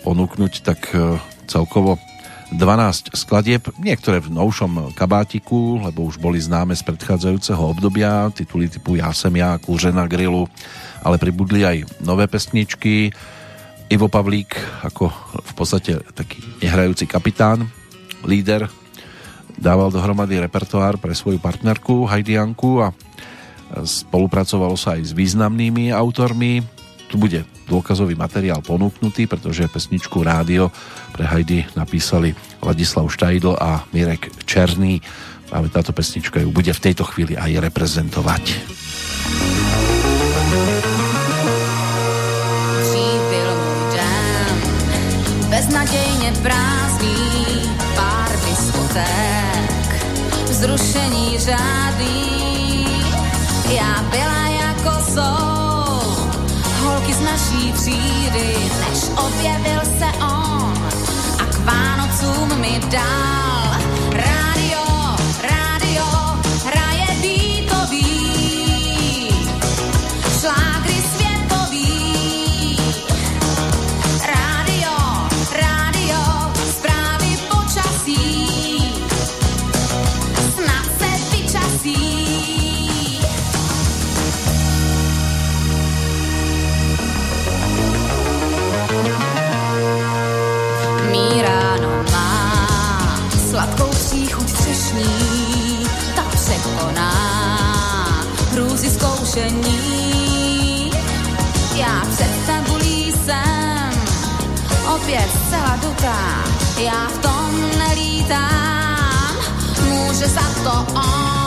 ponúknuť tak e, celkovo 12 skladieb, niektoré v novšom kabátiku, lebo už boli známe z predchádzajúceho obdobia, tituly typu Ja sem ja, Kúře na grilu, ale pribudli aj nové pesničky. Ivo Pavlík ako v podstate taký nehrajúci kapitán, líder, dával dohromady repertoár pre svoju partnerku Hajdianku a spolupracovalo sa aj s významnými autormi. Tu bude dôkazový materiál ponúknutý, pretože pesničku Rádio pre Heidi napísali Ladislav Štajdl a Mirek Černý. Práve táto pesnička ju bude v tejto chvíli aj reprezentovať. beznadejne prázdný pár diskoték, vzrušení žádný. Já byla naší třídy, než objevil se on a k Vánocům mi dal hrůzy zkoušení. Já před tabulí jsem opět zcela dutá, já v tom nelítám, může za to on.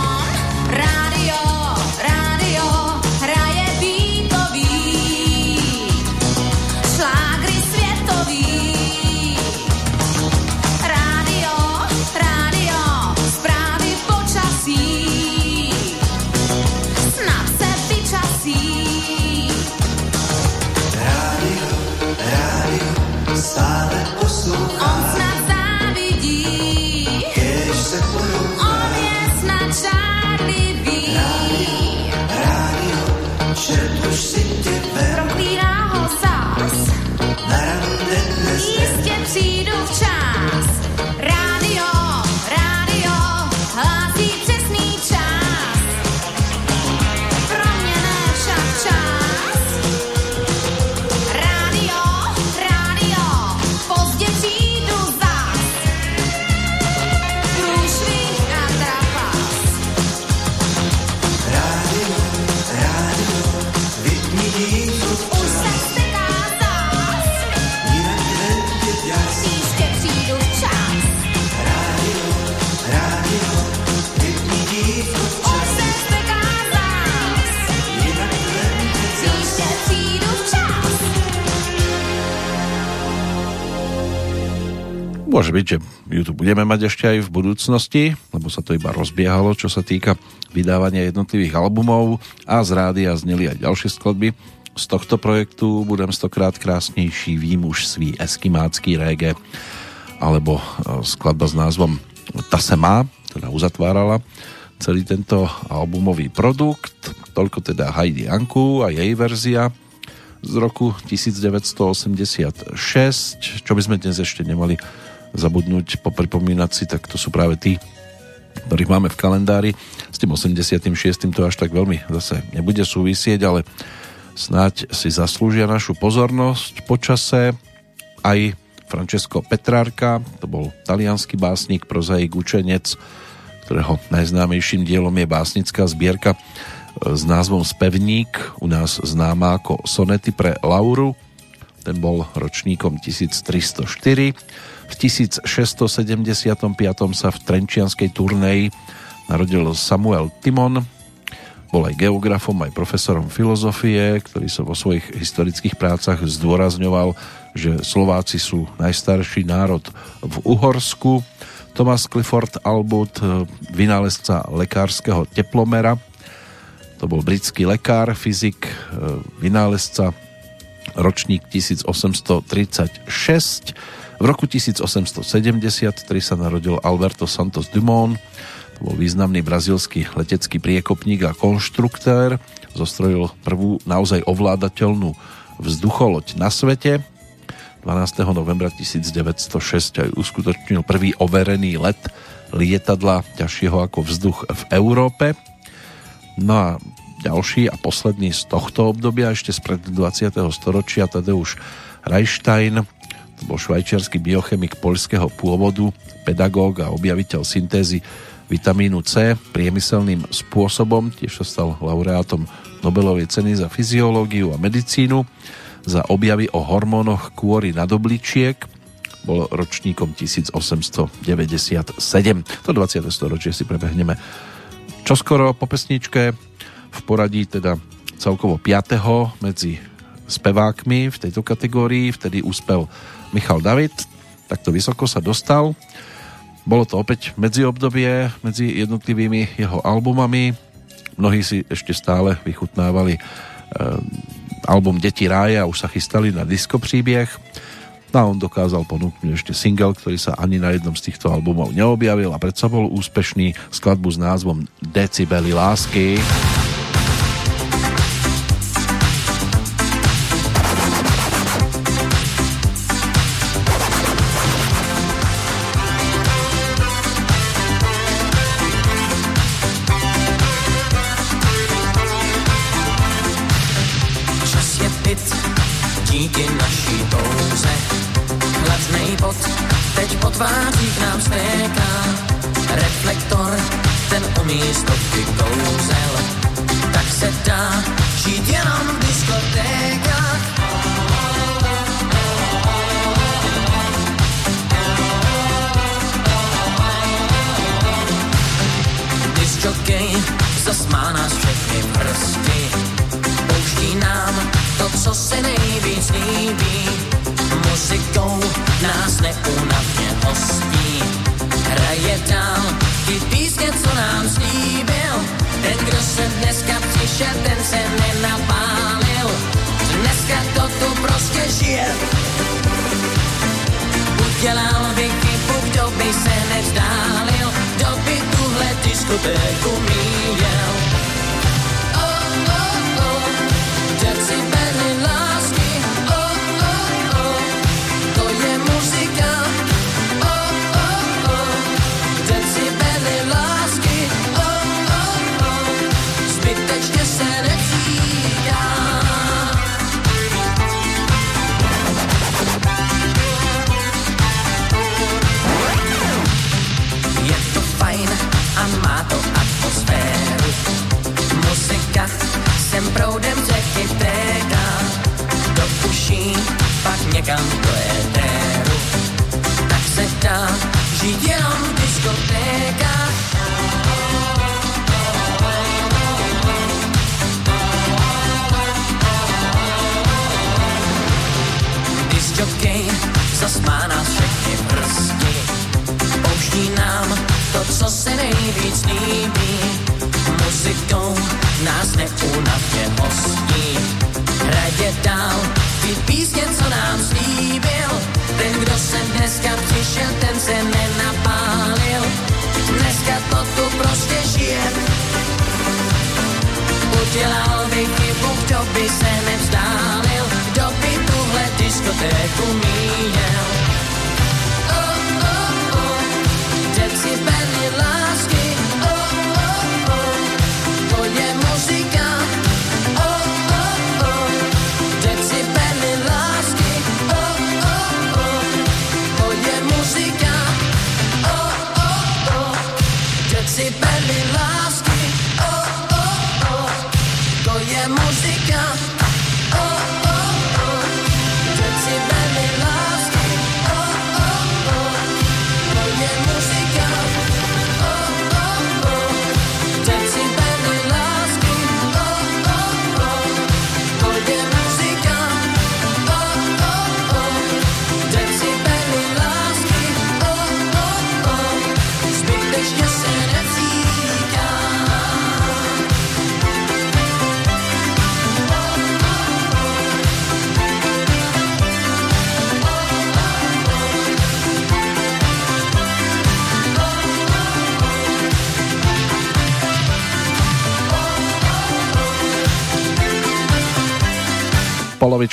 Môže byť, že ju tu budeme mať ešte aj v budúcnosti, lebo sa to iba rozbiehalo, čo sa týka vydávania jednotlivých albumov a z rádia zneli aj ďalšie skladby. Z tohto projektu budem stokrát krásnejší, vím už svý eskimácký reggae alebo e, skladba s názvom Ta se má, teda uzatvárala celý tento albumový produkt. Toľko teda Heidi Anku a jej verzia z roku 1986. Čo by sme dnes ešte nemali zabudnúť, popripomínať si, tak to sú práve tí, ktorých máme v kalendári. S tým 86. to až tak veľmi zase nebude súvisieť, ale snáď si zaslúžia našu pozornosť počase. Aj Francesco Petrárka, to bol talianský básnik, prozaik, učenec, ktorého najznámejším dielom je básnická zbierka s názvom Spevník, u nás známa ako Sonety pre Lauru. Ten bol ročníkom 1304. V 1675. sa v Trenčianskej turnej narodil Samuel Timon, bol aj geografom, aj profesorom filozofie, ktorý sa vo svojich historických prácach zdôrazňoval, že Slováci sú najstarší národ v Uhorsku. Thomas Clifford Albut, vynálezca lekárskeho teplomera, to bol britský lekár, fyzik, vynálezca, ročník 1836. V roku 1873 sa narodil Alberto Santos Dumont, To bol významný brazilský letecký priekopník a konštruktér. Zostrojil prvú naozaj ovládateľnú vzducholoď na svete. 12. novembra 1906 aj uskutočnil prvý overený let lietadla ťažšieho ako vzduch v Európe. No a ďalší a posledný z tohto obdobia, ešte spred 20. storočia, Tadeusz Reichstein, to bol švajčiarsky biochemik poľského pôvodu, pedagóg a objaviteľ syntézy vitamínu C priemyselným spôsobom, tiež sa stal laureátom Nobelovej ceny za fyziológiu a medicínu, za objavy o hormónoch kôry nadobličiek, bol ročníkom 1897. To 20. storočie si prebehneme čoskoro po pesničke v poradí teda celkovo 5. medzi spevákmi v tejto kategórii, vtedy úspel Michal David, takto vysoko sa dostal. Bolo to opäť medzi obdobie, medzi jednotlivými jeho albumami. Mnohí si ešte stále vychutnávali e, album Deti rája už sa chystali na disco príbeh. No a on dokázal ponúknuť ešte single, ktorý sa ani na jednom z týchto albumov neobjavil a predsa bol úspešný skladbu s názvom Decibeli lásky.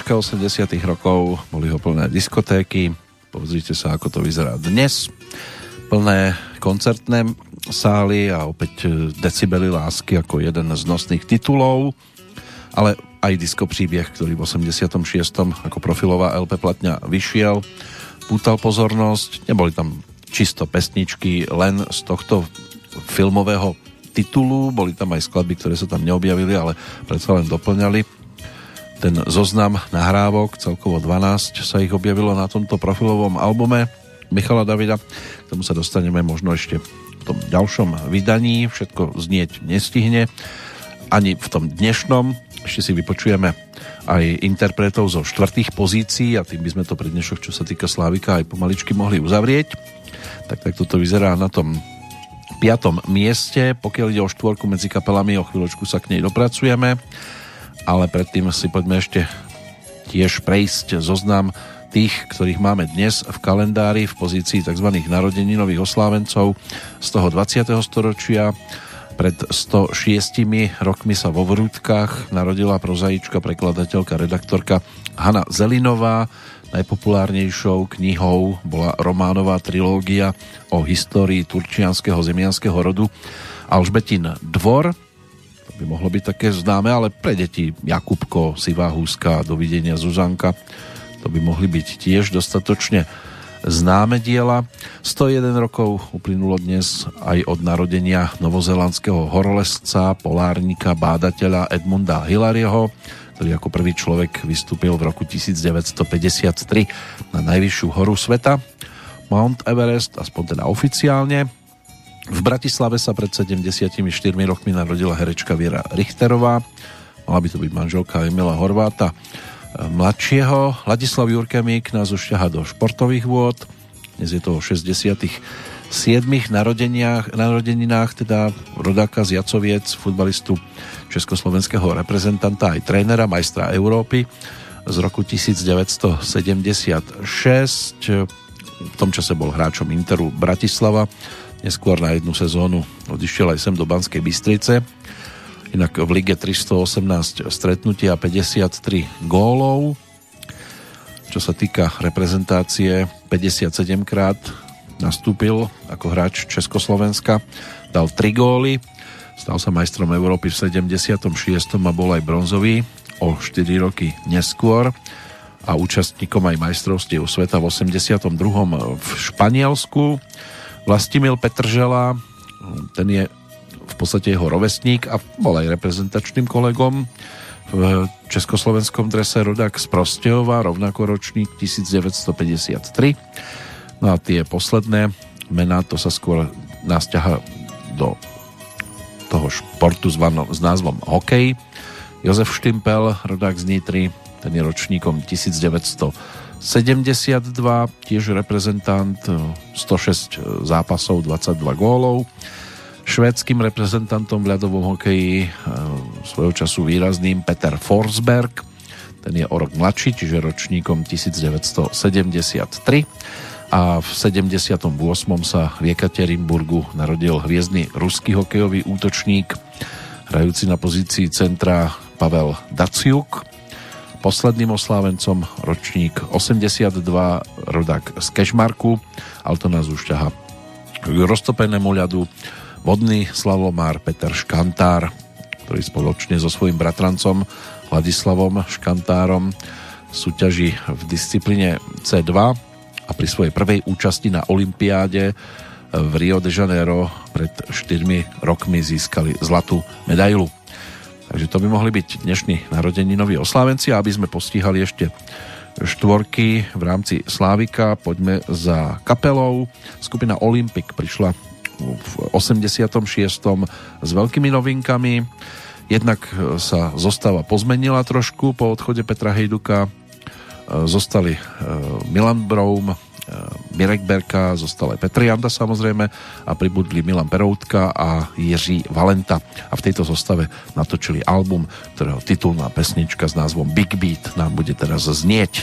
Polovička 80 rokov boli ho plné diskotéky. Pozrite sa, ako to vyzerá dnes. Plné koncertné sály a opäť e, decibely lásky ako jeden z nosných titulov, ale aj disko príbeh, ktorý v 86. ako profilová LP platňa vyšiel, pútal pozornosť. Neboli tam čisto pesničky len z tohto filmového titulu, boli tam aj skladby, ktoré sa tam neobjavili, ale predsa len doplňali ten zoznam nahrávok, celkovo 12 sa ich objavilo na tomto profilovom albume Michala Davida. K tomu sa dostaneme možno ešte v tom ďalšom vydaní. Všetko znieť nestihne. Ani v tom dnešnom. Ešte si vypočujeme aj interpretov zo štvrtých pozícií a tým by sme to pre dnešok, čo sa týka Slávika, aj pomaličky mohli uzavrieť. Tak, tak toto vyzerá na tom piatom mieste. Pokiaľ ide o štvorku medzi kapelami, o chvíľočku sa k nej dopracujeme ale predtým si poďme ešte tiež prejsť zoznam tých, ktorých máme dnes v kalendári v pozícii tzv. narodeninových oslávencov z toho 20. storočia. Pred 106 rokmi sa vo Vrútkach narodila prozaička, prekladateľka, redaktorka Hanna Zelinová. Najpopulárnejšou knihou bola románová trilógia o histórii turčianského zemianského rodu Alžbetin Dvor, by mohlo byť také známe, ale pre deti Jakubko, Sivá húska, Dovidenia Zuzanka, to by mohli byť tiež dostatočne známe diela. 101 rokov uplynulo dnes aj od narodenia novozelandského horolesca, polárnika, bádateľa Edmunda Hilarieho, ktorý ako prvý človek vystúpil v roku 1953 na najvyššiu horu sveta. Mount Everest, aspoň teda oficiálne, v Bratislave sa pred 74 rokmi narodila herečka Viera Richterová. Mala by to byť manželka Emila Horváta mladšieho. Ladislav Jurkemík nás už ťaha do športových vôd. Dnes je to o 67 narodeniach, narodeninách, teda rodáka z Jacoviec, futbalistu československého reprezentanta aj trénera, majstra Európy z roku 1976. V tom čase bol hráčom Interu Bratislava neskôr na jednu sezónu odišiel aj sem do Banskej Bystrice. Inak v lige 318 stretnutia a 53 gólov. Čo sa týka reprezentácie, 57 krát nastúpil ako hráč Československa, dal 3 góly, stal sa majstrom Európy v 76. a bol aj bronzový o 4 roky neskôr a účastníkom aj majstrovstiev sveta v 82. v Španielsku Vlastimil Petržela, ten je v podstate jeho rovesník a bol aj reprezentačným kolegom v československom drese rodák z Prostejova, rovnako ročník 1953. No a tie posledné mená, to sa skôr nás ťaha do toho športu zvano, s názvom hokej. Jozef Štimpel, rodák z Nitry, ten je ročníkom 1900 72, tiež reprezentant, 106 e, zápasov, 22 gólov. Švédským reprezentantom v ľadovom hokeji e, svojho času výrazným Peter Forsberg, ten je o rok mladší, čiže ročníkom 1973 a v 78. sa v Jekaterinburgu narodil hviezdny ruský hokejový útočník, hrajúci na pozícii centra Pavel Daciuk posledným oslávencom, ročník 82, rodák z Kešmarku, ale to nás už ťaha k roztopenému ľadu, vodný slavomár Peter Škantár, ktorý spoločne so svojím bratrancom Vladislavom Škantárom súťaží v disciplíne C2 a pri svojej prvej účasti na Olympiáde v Rio de Janeiro pred 4 rokmi získali zlatú medailu. Takže to by mohli byť dnešní narodeninoví oslávenci aby sme postihali ešte štvorky v rámci Slávika, poďme za kapelou. Skupina Olympic prišla v 86. s veľkými novinkami. Jednak sa zostava pozmenila trošku po odchode Petra Hejduka. Zostali eh, Milan Broum, Mirek Berka, zostal aj Petr Janda samozrejme a pribudli Milan Peroutka a Jiří Valenta a v tejto zostave natočili album, ktorého titulná pesnička s názvom Big Beat nám bude teraz znieť.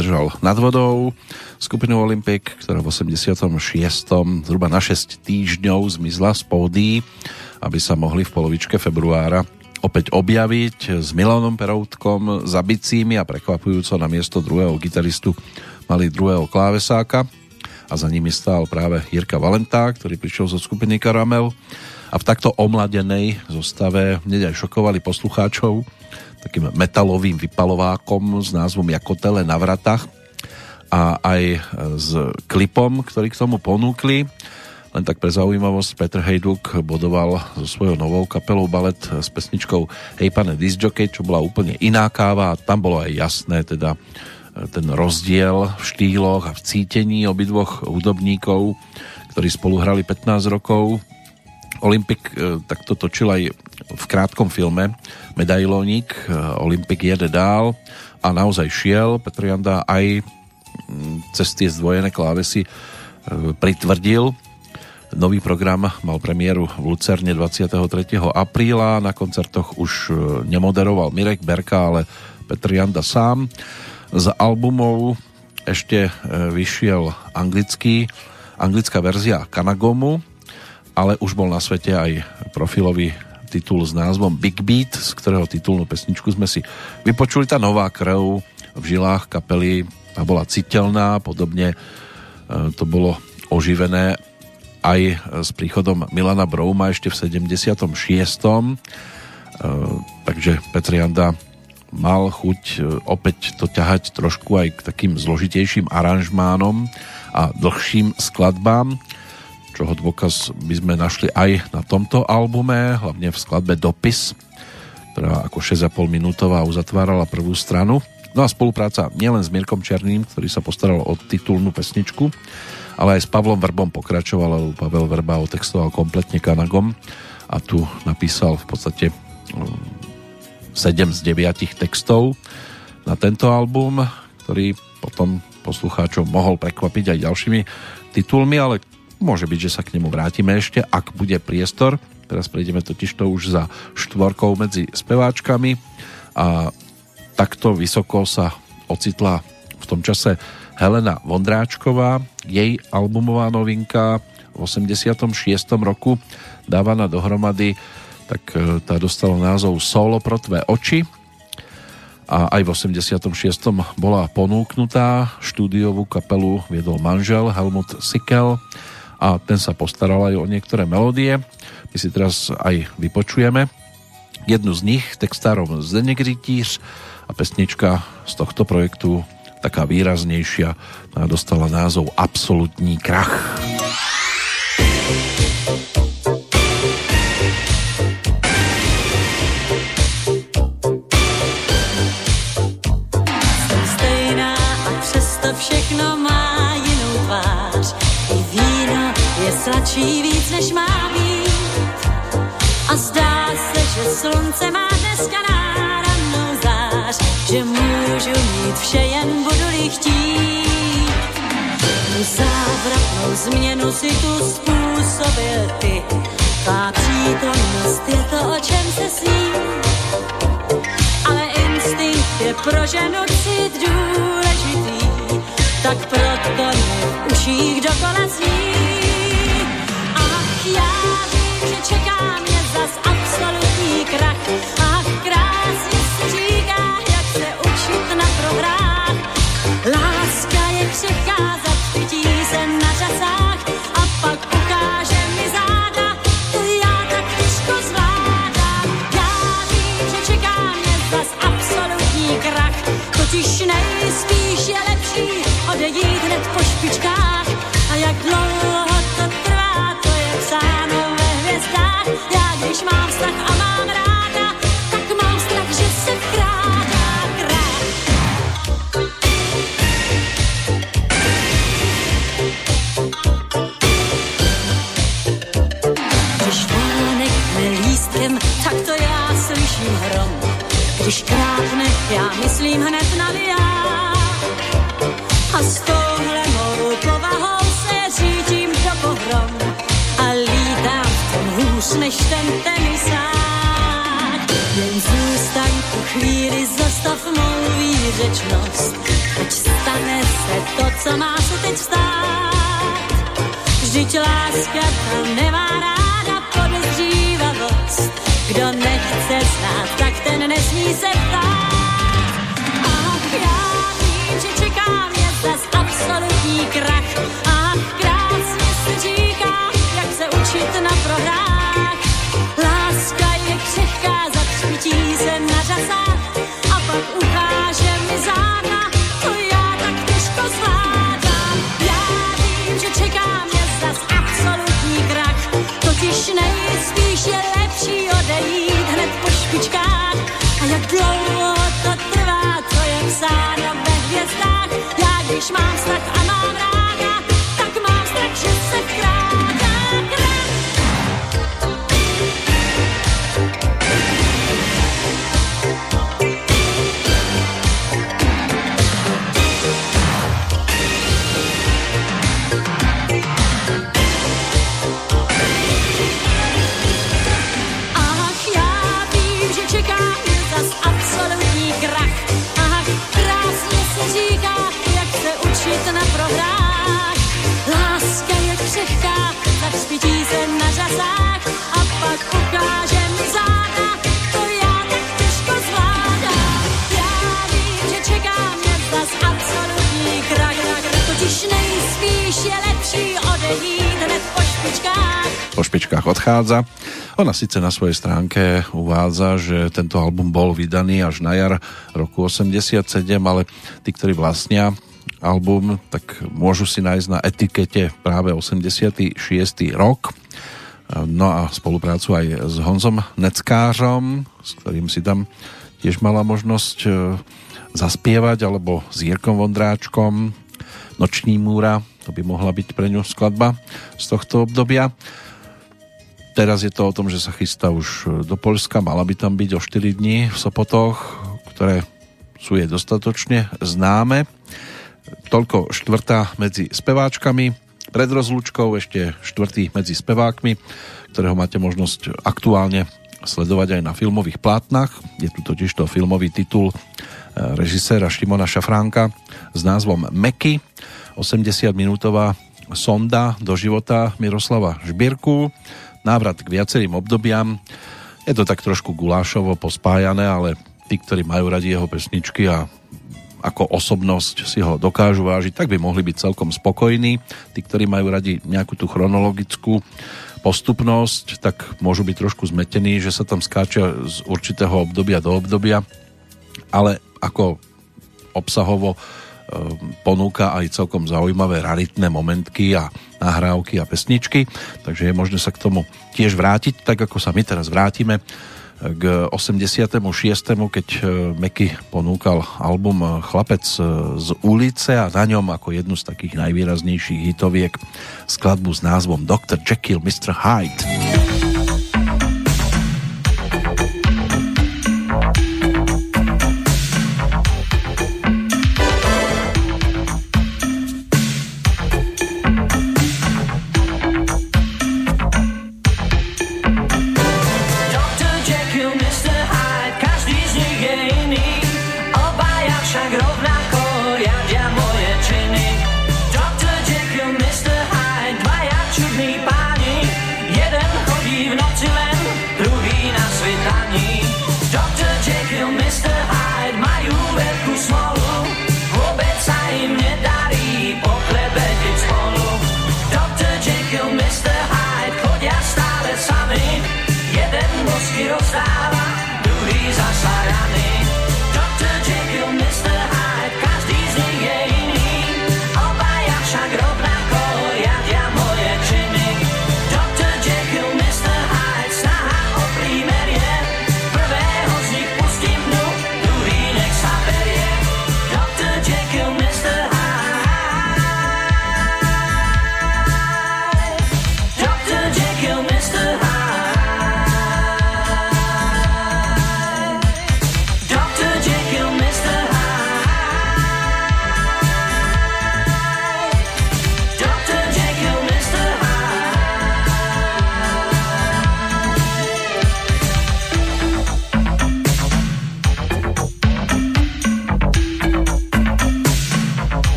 Držal nad vodou skupinu Olympic, ktorá v 86. zhruba na 6 týždňov zmizla z pódy, aby sa mohli v polovičke februára opäť objaviť s Milanom Peroutkom za bicími a prekvapujúco na miesto druhého gitaristu mali druhého klávesáka a za nimi stál práve Jirka Valentá, ktorý prišiel zo skupiny Karamel a v takto omladenej zostave hneď aj šokovali poslucháčov takým metalovým vypalovákom s názvom Jakotele na vratách a aj s klipom, ktorý k tomu ponúkli. Len tak pre zaujímavosť, Petr Hejduk bodoval so svojou novou kapelou balet s pesničkou Hej pane disjockey, čo bola úplne iná káva a tam bolo aj jasné teda ten rozdiel v štýloch a v cítení obidvoch hudobníkov, ktorí spolu hrali 15 rokov. Olympik e, takto točil aj v krátkom filme Medailónik, e, Olympik jede dál a naozaj šiel. Petr Janda aj cez tie zdvojené klávesy e, pritvrdil. Nový program mal premiéru v Lucerne 23. apríla. Na koncertoch už nemoderoval Mirek Berka, ale Petr Janda sám. Z albumov ešte vyšiel anglický, anglická verzia Kanagomu, ale už bol na svete aj profilový titul s názvom Big Beat, z ktorého titulnú pesničku sme si vypočuli. Tá nová krv v žilách kapely tá bola citeľná, podobne to bolo oživené aj s príchodom Milana Brouma ešte v 76. Takže Petr Janda mal chuť opäť to ťahať trošku aj k takým zložitejším aranžmánom a dlhším skladbám čoho dôkaz by sme našli aj na tomto albume, hlavne v skladbe Dopis, ktorá ako 6,5 minútová uzatvárala prvú stranu. No a spolupráca nielen s Mirkom Černým, ktorý sa postaral o titulnú pesničku, ale aj s Pavlom Vrbom pokračoval, Pavel Verba otextoval kompletne Kanagom a tu napísal v podstate 7 z 9 textov na tento album, ktorý potom poslucháčov mohol prekvapiť aj ďalšími titulmi, ale môže byť, že sa k nemu vrátime ešte, ak bude priestor. Teraz prejdeme totiž to už za štvorkou medzi speváčkami a takto vysoko sa ocitla v tom čase Helena Vondráčková. Jej albumová novinka v 86. roku dávaná dohromady, tak tá dostala názov Solo pro tvé oči a aj v 86. bola ponúknutá štúdiovú kapelu viedol manžel Helmut Sikel a ten sa postaral aj o niektoré melódie. My si teraz aj vypočujeme jednu z nich, textárom Zdeněk Rytíř a pesnička z tohto projektu taká výraznejšia dostala názov Absolutní krach. Jsem sladší víc, než má být. A zdá se, že slunce má dneska náramnou zář. vše jen budu-li chtít. Závratnou změnu si tu způsobil ty, tvá přítomnost je to, o čem se sní. Ale instinkt je pro ženu cit důležitý, tak proto mi v uších dokola zní. Já vím, že čeká mě zas absolutní krach. I'm. Mou výřečnost. Teď stane se to, co má se teď stát. Vždyť láska ta nemá ráda podezřívavost. Kdo nechce znát, tak ten nesmí se ptát. Ach, já vím, že čeká mě zas absolutní krach. Odchádza. Ona síce na svojej stránke uvádza, že tento album bol vydaný až na jar roku 87, ale tí, ktorí vlastnia album, tak môžu si nájsť na etikete práve 86. rok. No a spoluprácu aj s Honzom Neckářom, s ktorým si tam tiež mala možnosť e, zaspievať, alebo s Jirkom Vondráčkom, Noční múra, to by mohla byť pre ňu skladba z tohto obdobia. Teraz je to o tom, že sa chystá už do Polska, mala by tam byť o 4 dní v Sopotoch, ktoré sú jej dostatočne známe. Toľko štvrtá medzi speváčkami. Pred rozlúčkou ešte štvrtý medzi spevákmi, ktorého máte možnosť aktuálne sledovať aj na filmových plátnach. Je tu totiž to filmový titul eh, režiséra Šimona Šafránka s názvom Meky, 80-minútová sonda do života Miroslava Žbírku, návrat k viacerým obdobiam. Je to tak trošku gulášovo pospájané, ale tí, ktorí majú radi jeho pesničky a ako osobnosť si ho dokážu vážiť, tak by mohli byť celkom spokojní. Tí, ktorí majú radi nejakú tú chronologickú postupnosť, tak môžu byť trošku zmetení, že sa tam skáča z určitého obdobia do obdobia, ale ako obsahovo ponúka aj celkom zaujímavé raritné momentky a nahrávky a pesničky, takže je možné sa k tomu tiež vrátiť, tak ako sa my teraz vrátime k 86. keď e, Meky ponúkal album Chlapec z ulice a na ňom ako jednu z takých najvýraznejších hitoviek skladbu s názvom Dr. Jekyll, Mr. Hyde.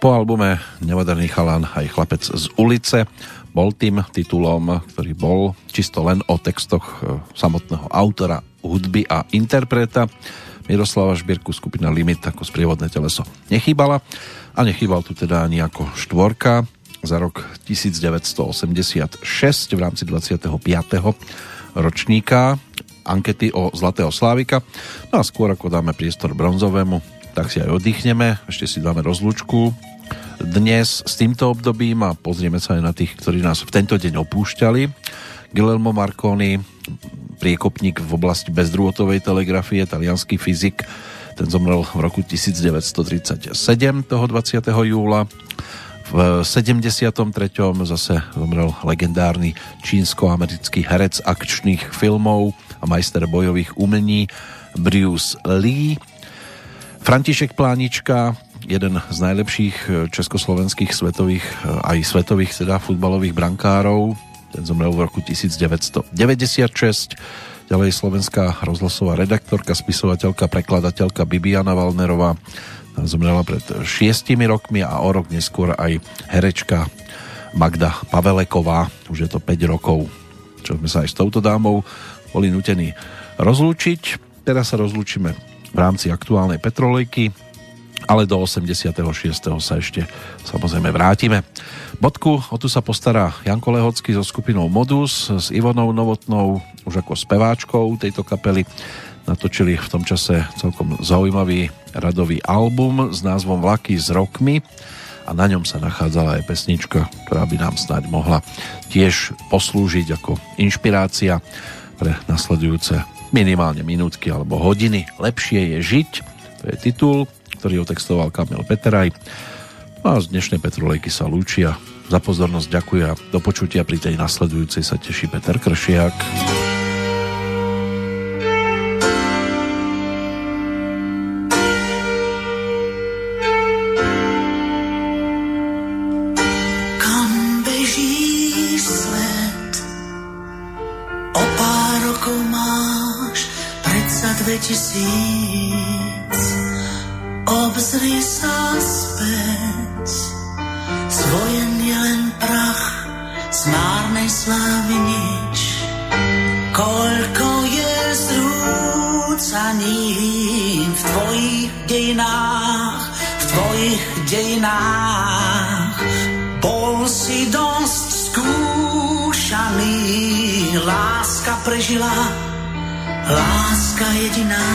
Po albume Nemoderný chalán aj chlapec z ulice bol tým titulom, ktorý bol čisto len o textoch e, samotného autora, hudby a interpreta. Miroslava Šbírku skupina Limit ako sprievodné teleso nechýbala a nechýbal tu teda ani ako štvorka za rok 1986 v rámci 25. ročníka ankety o Zlatého Slávika. No a skôr ako dáme priestor bronzovému, tak si aj oddychneme, ešte si dáme rozlúčku dnes s týmto obdobím a pozrieme sa aj na tých, ktorí nás v tento deň opúšťali. Guillermo Marconi, priekopník v oblasti bezdrôtovej telegrafie, talianský fyzik, ten zomrel v roku 1937, toho 20. júla. V 73. zase zomrel legendárny čínsko-americký herec akčných filmov a majster bojových umení Bruce Lee. František Plánička, jeden z najlepších československých svetových, aj svetových teda futbalových brankárov. Ten zomrel v roku 1996. Ďalej slovenská rozhlasová redaktorka, spisovateľka, prekladateľka Bibiana Valnerová zomrela pred šiestimi rokmi a o rok neskôr aj herečka Magda Paveleková, už je to 5 rokov, čo sme sa aj s touto dámou boli nutení rozlúčiť. Teraz sa rozlúčime v rámci aktuálnej petrolejky, ale do 86. sa ešte samozrejme vrátime. Bodku, o tu sa postará Janko Lehocký so skupinou Modus, s Ivonou Novotnou, už ako speváčkou tejto kapely. Natočili v tom čase celkom zaujímavý radový album s názvom Vlaky s rokmi a na ňom sa nachádzala aj pesnička, ktorá by nám snáď mohla tiež poslúžiť ako inšpirácia pre nasledujúce minimálne minútky alebo hodiny. Lepšie je žiť, to je titul, ktorý otextoval Kamil Peteraj. No a z dnešnej Petrolejky sa lúčia. Za pozornosť ďakujem do počutia pri tej nasledujúcej sa teší Peter Kršiak. láska prežila, láska jediná.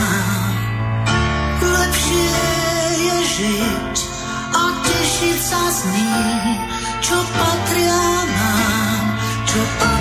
Lepšie je žiť a tešiť sa z ní, čo patria nám, čo patria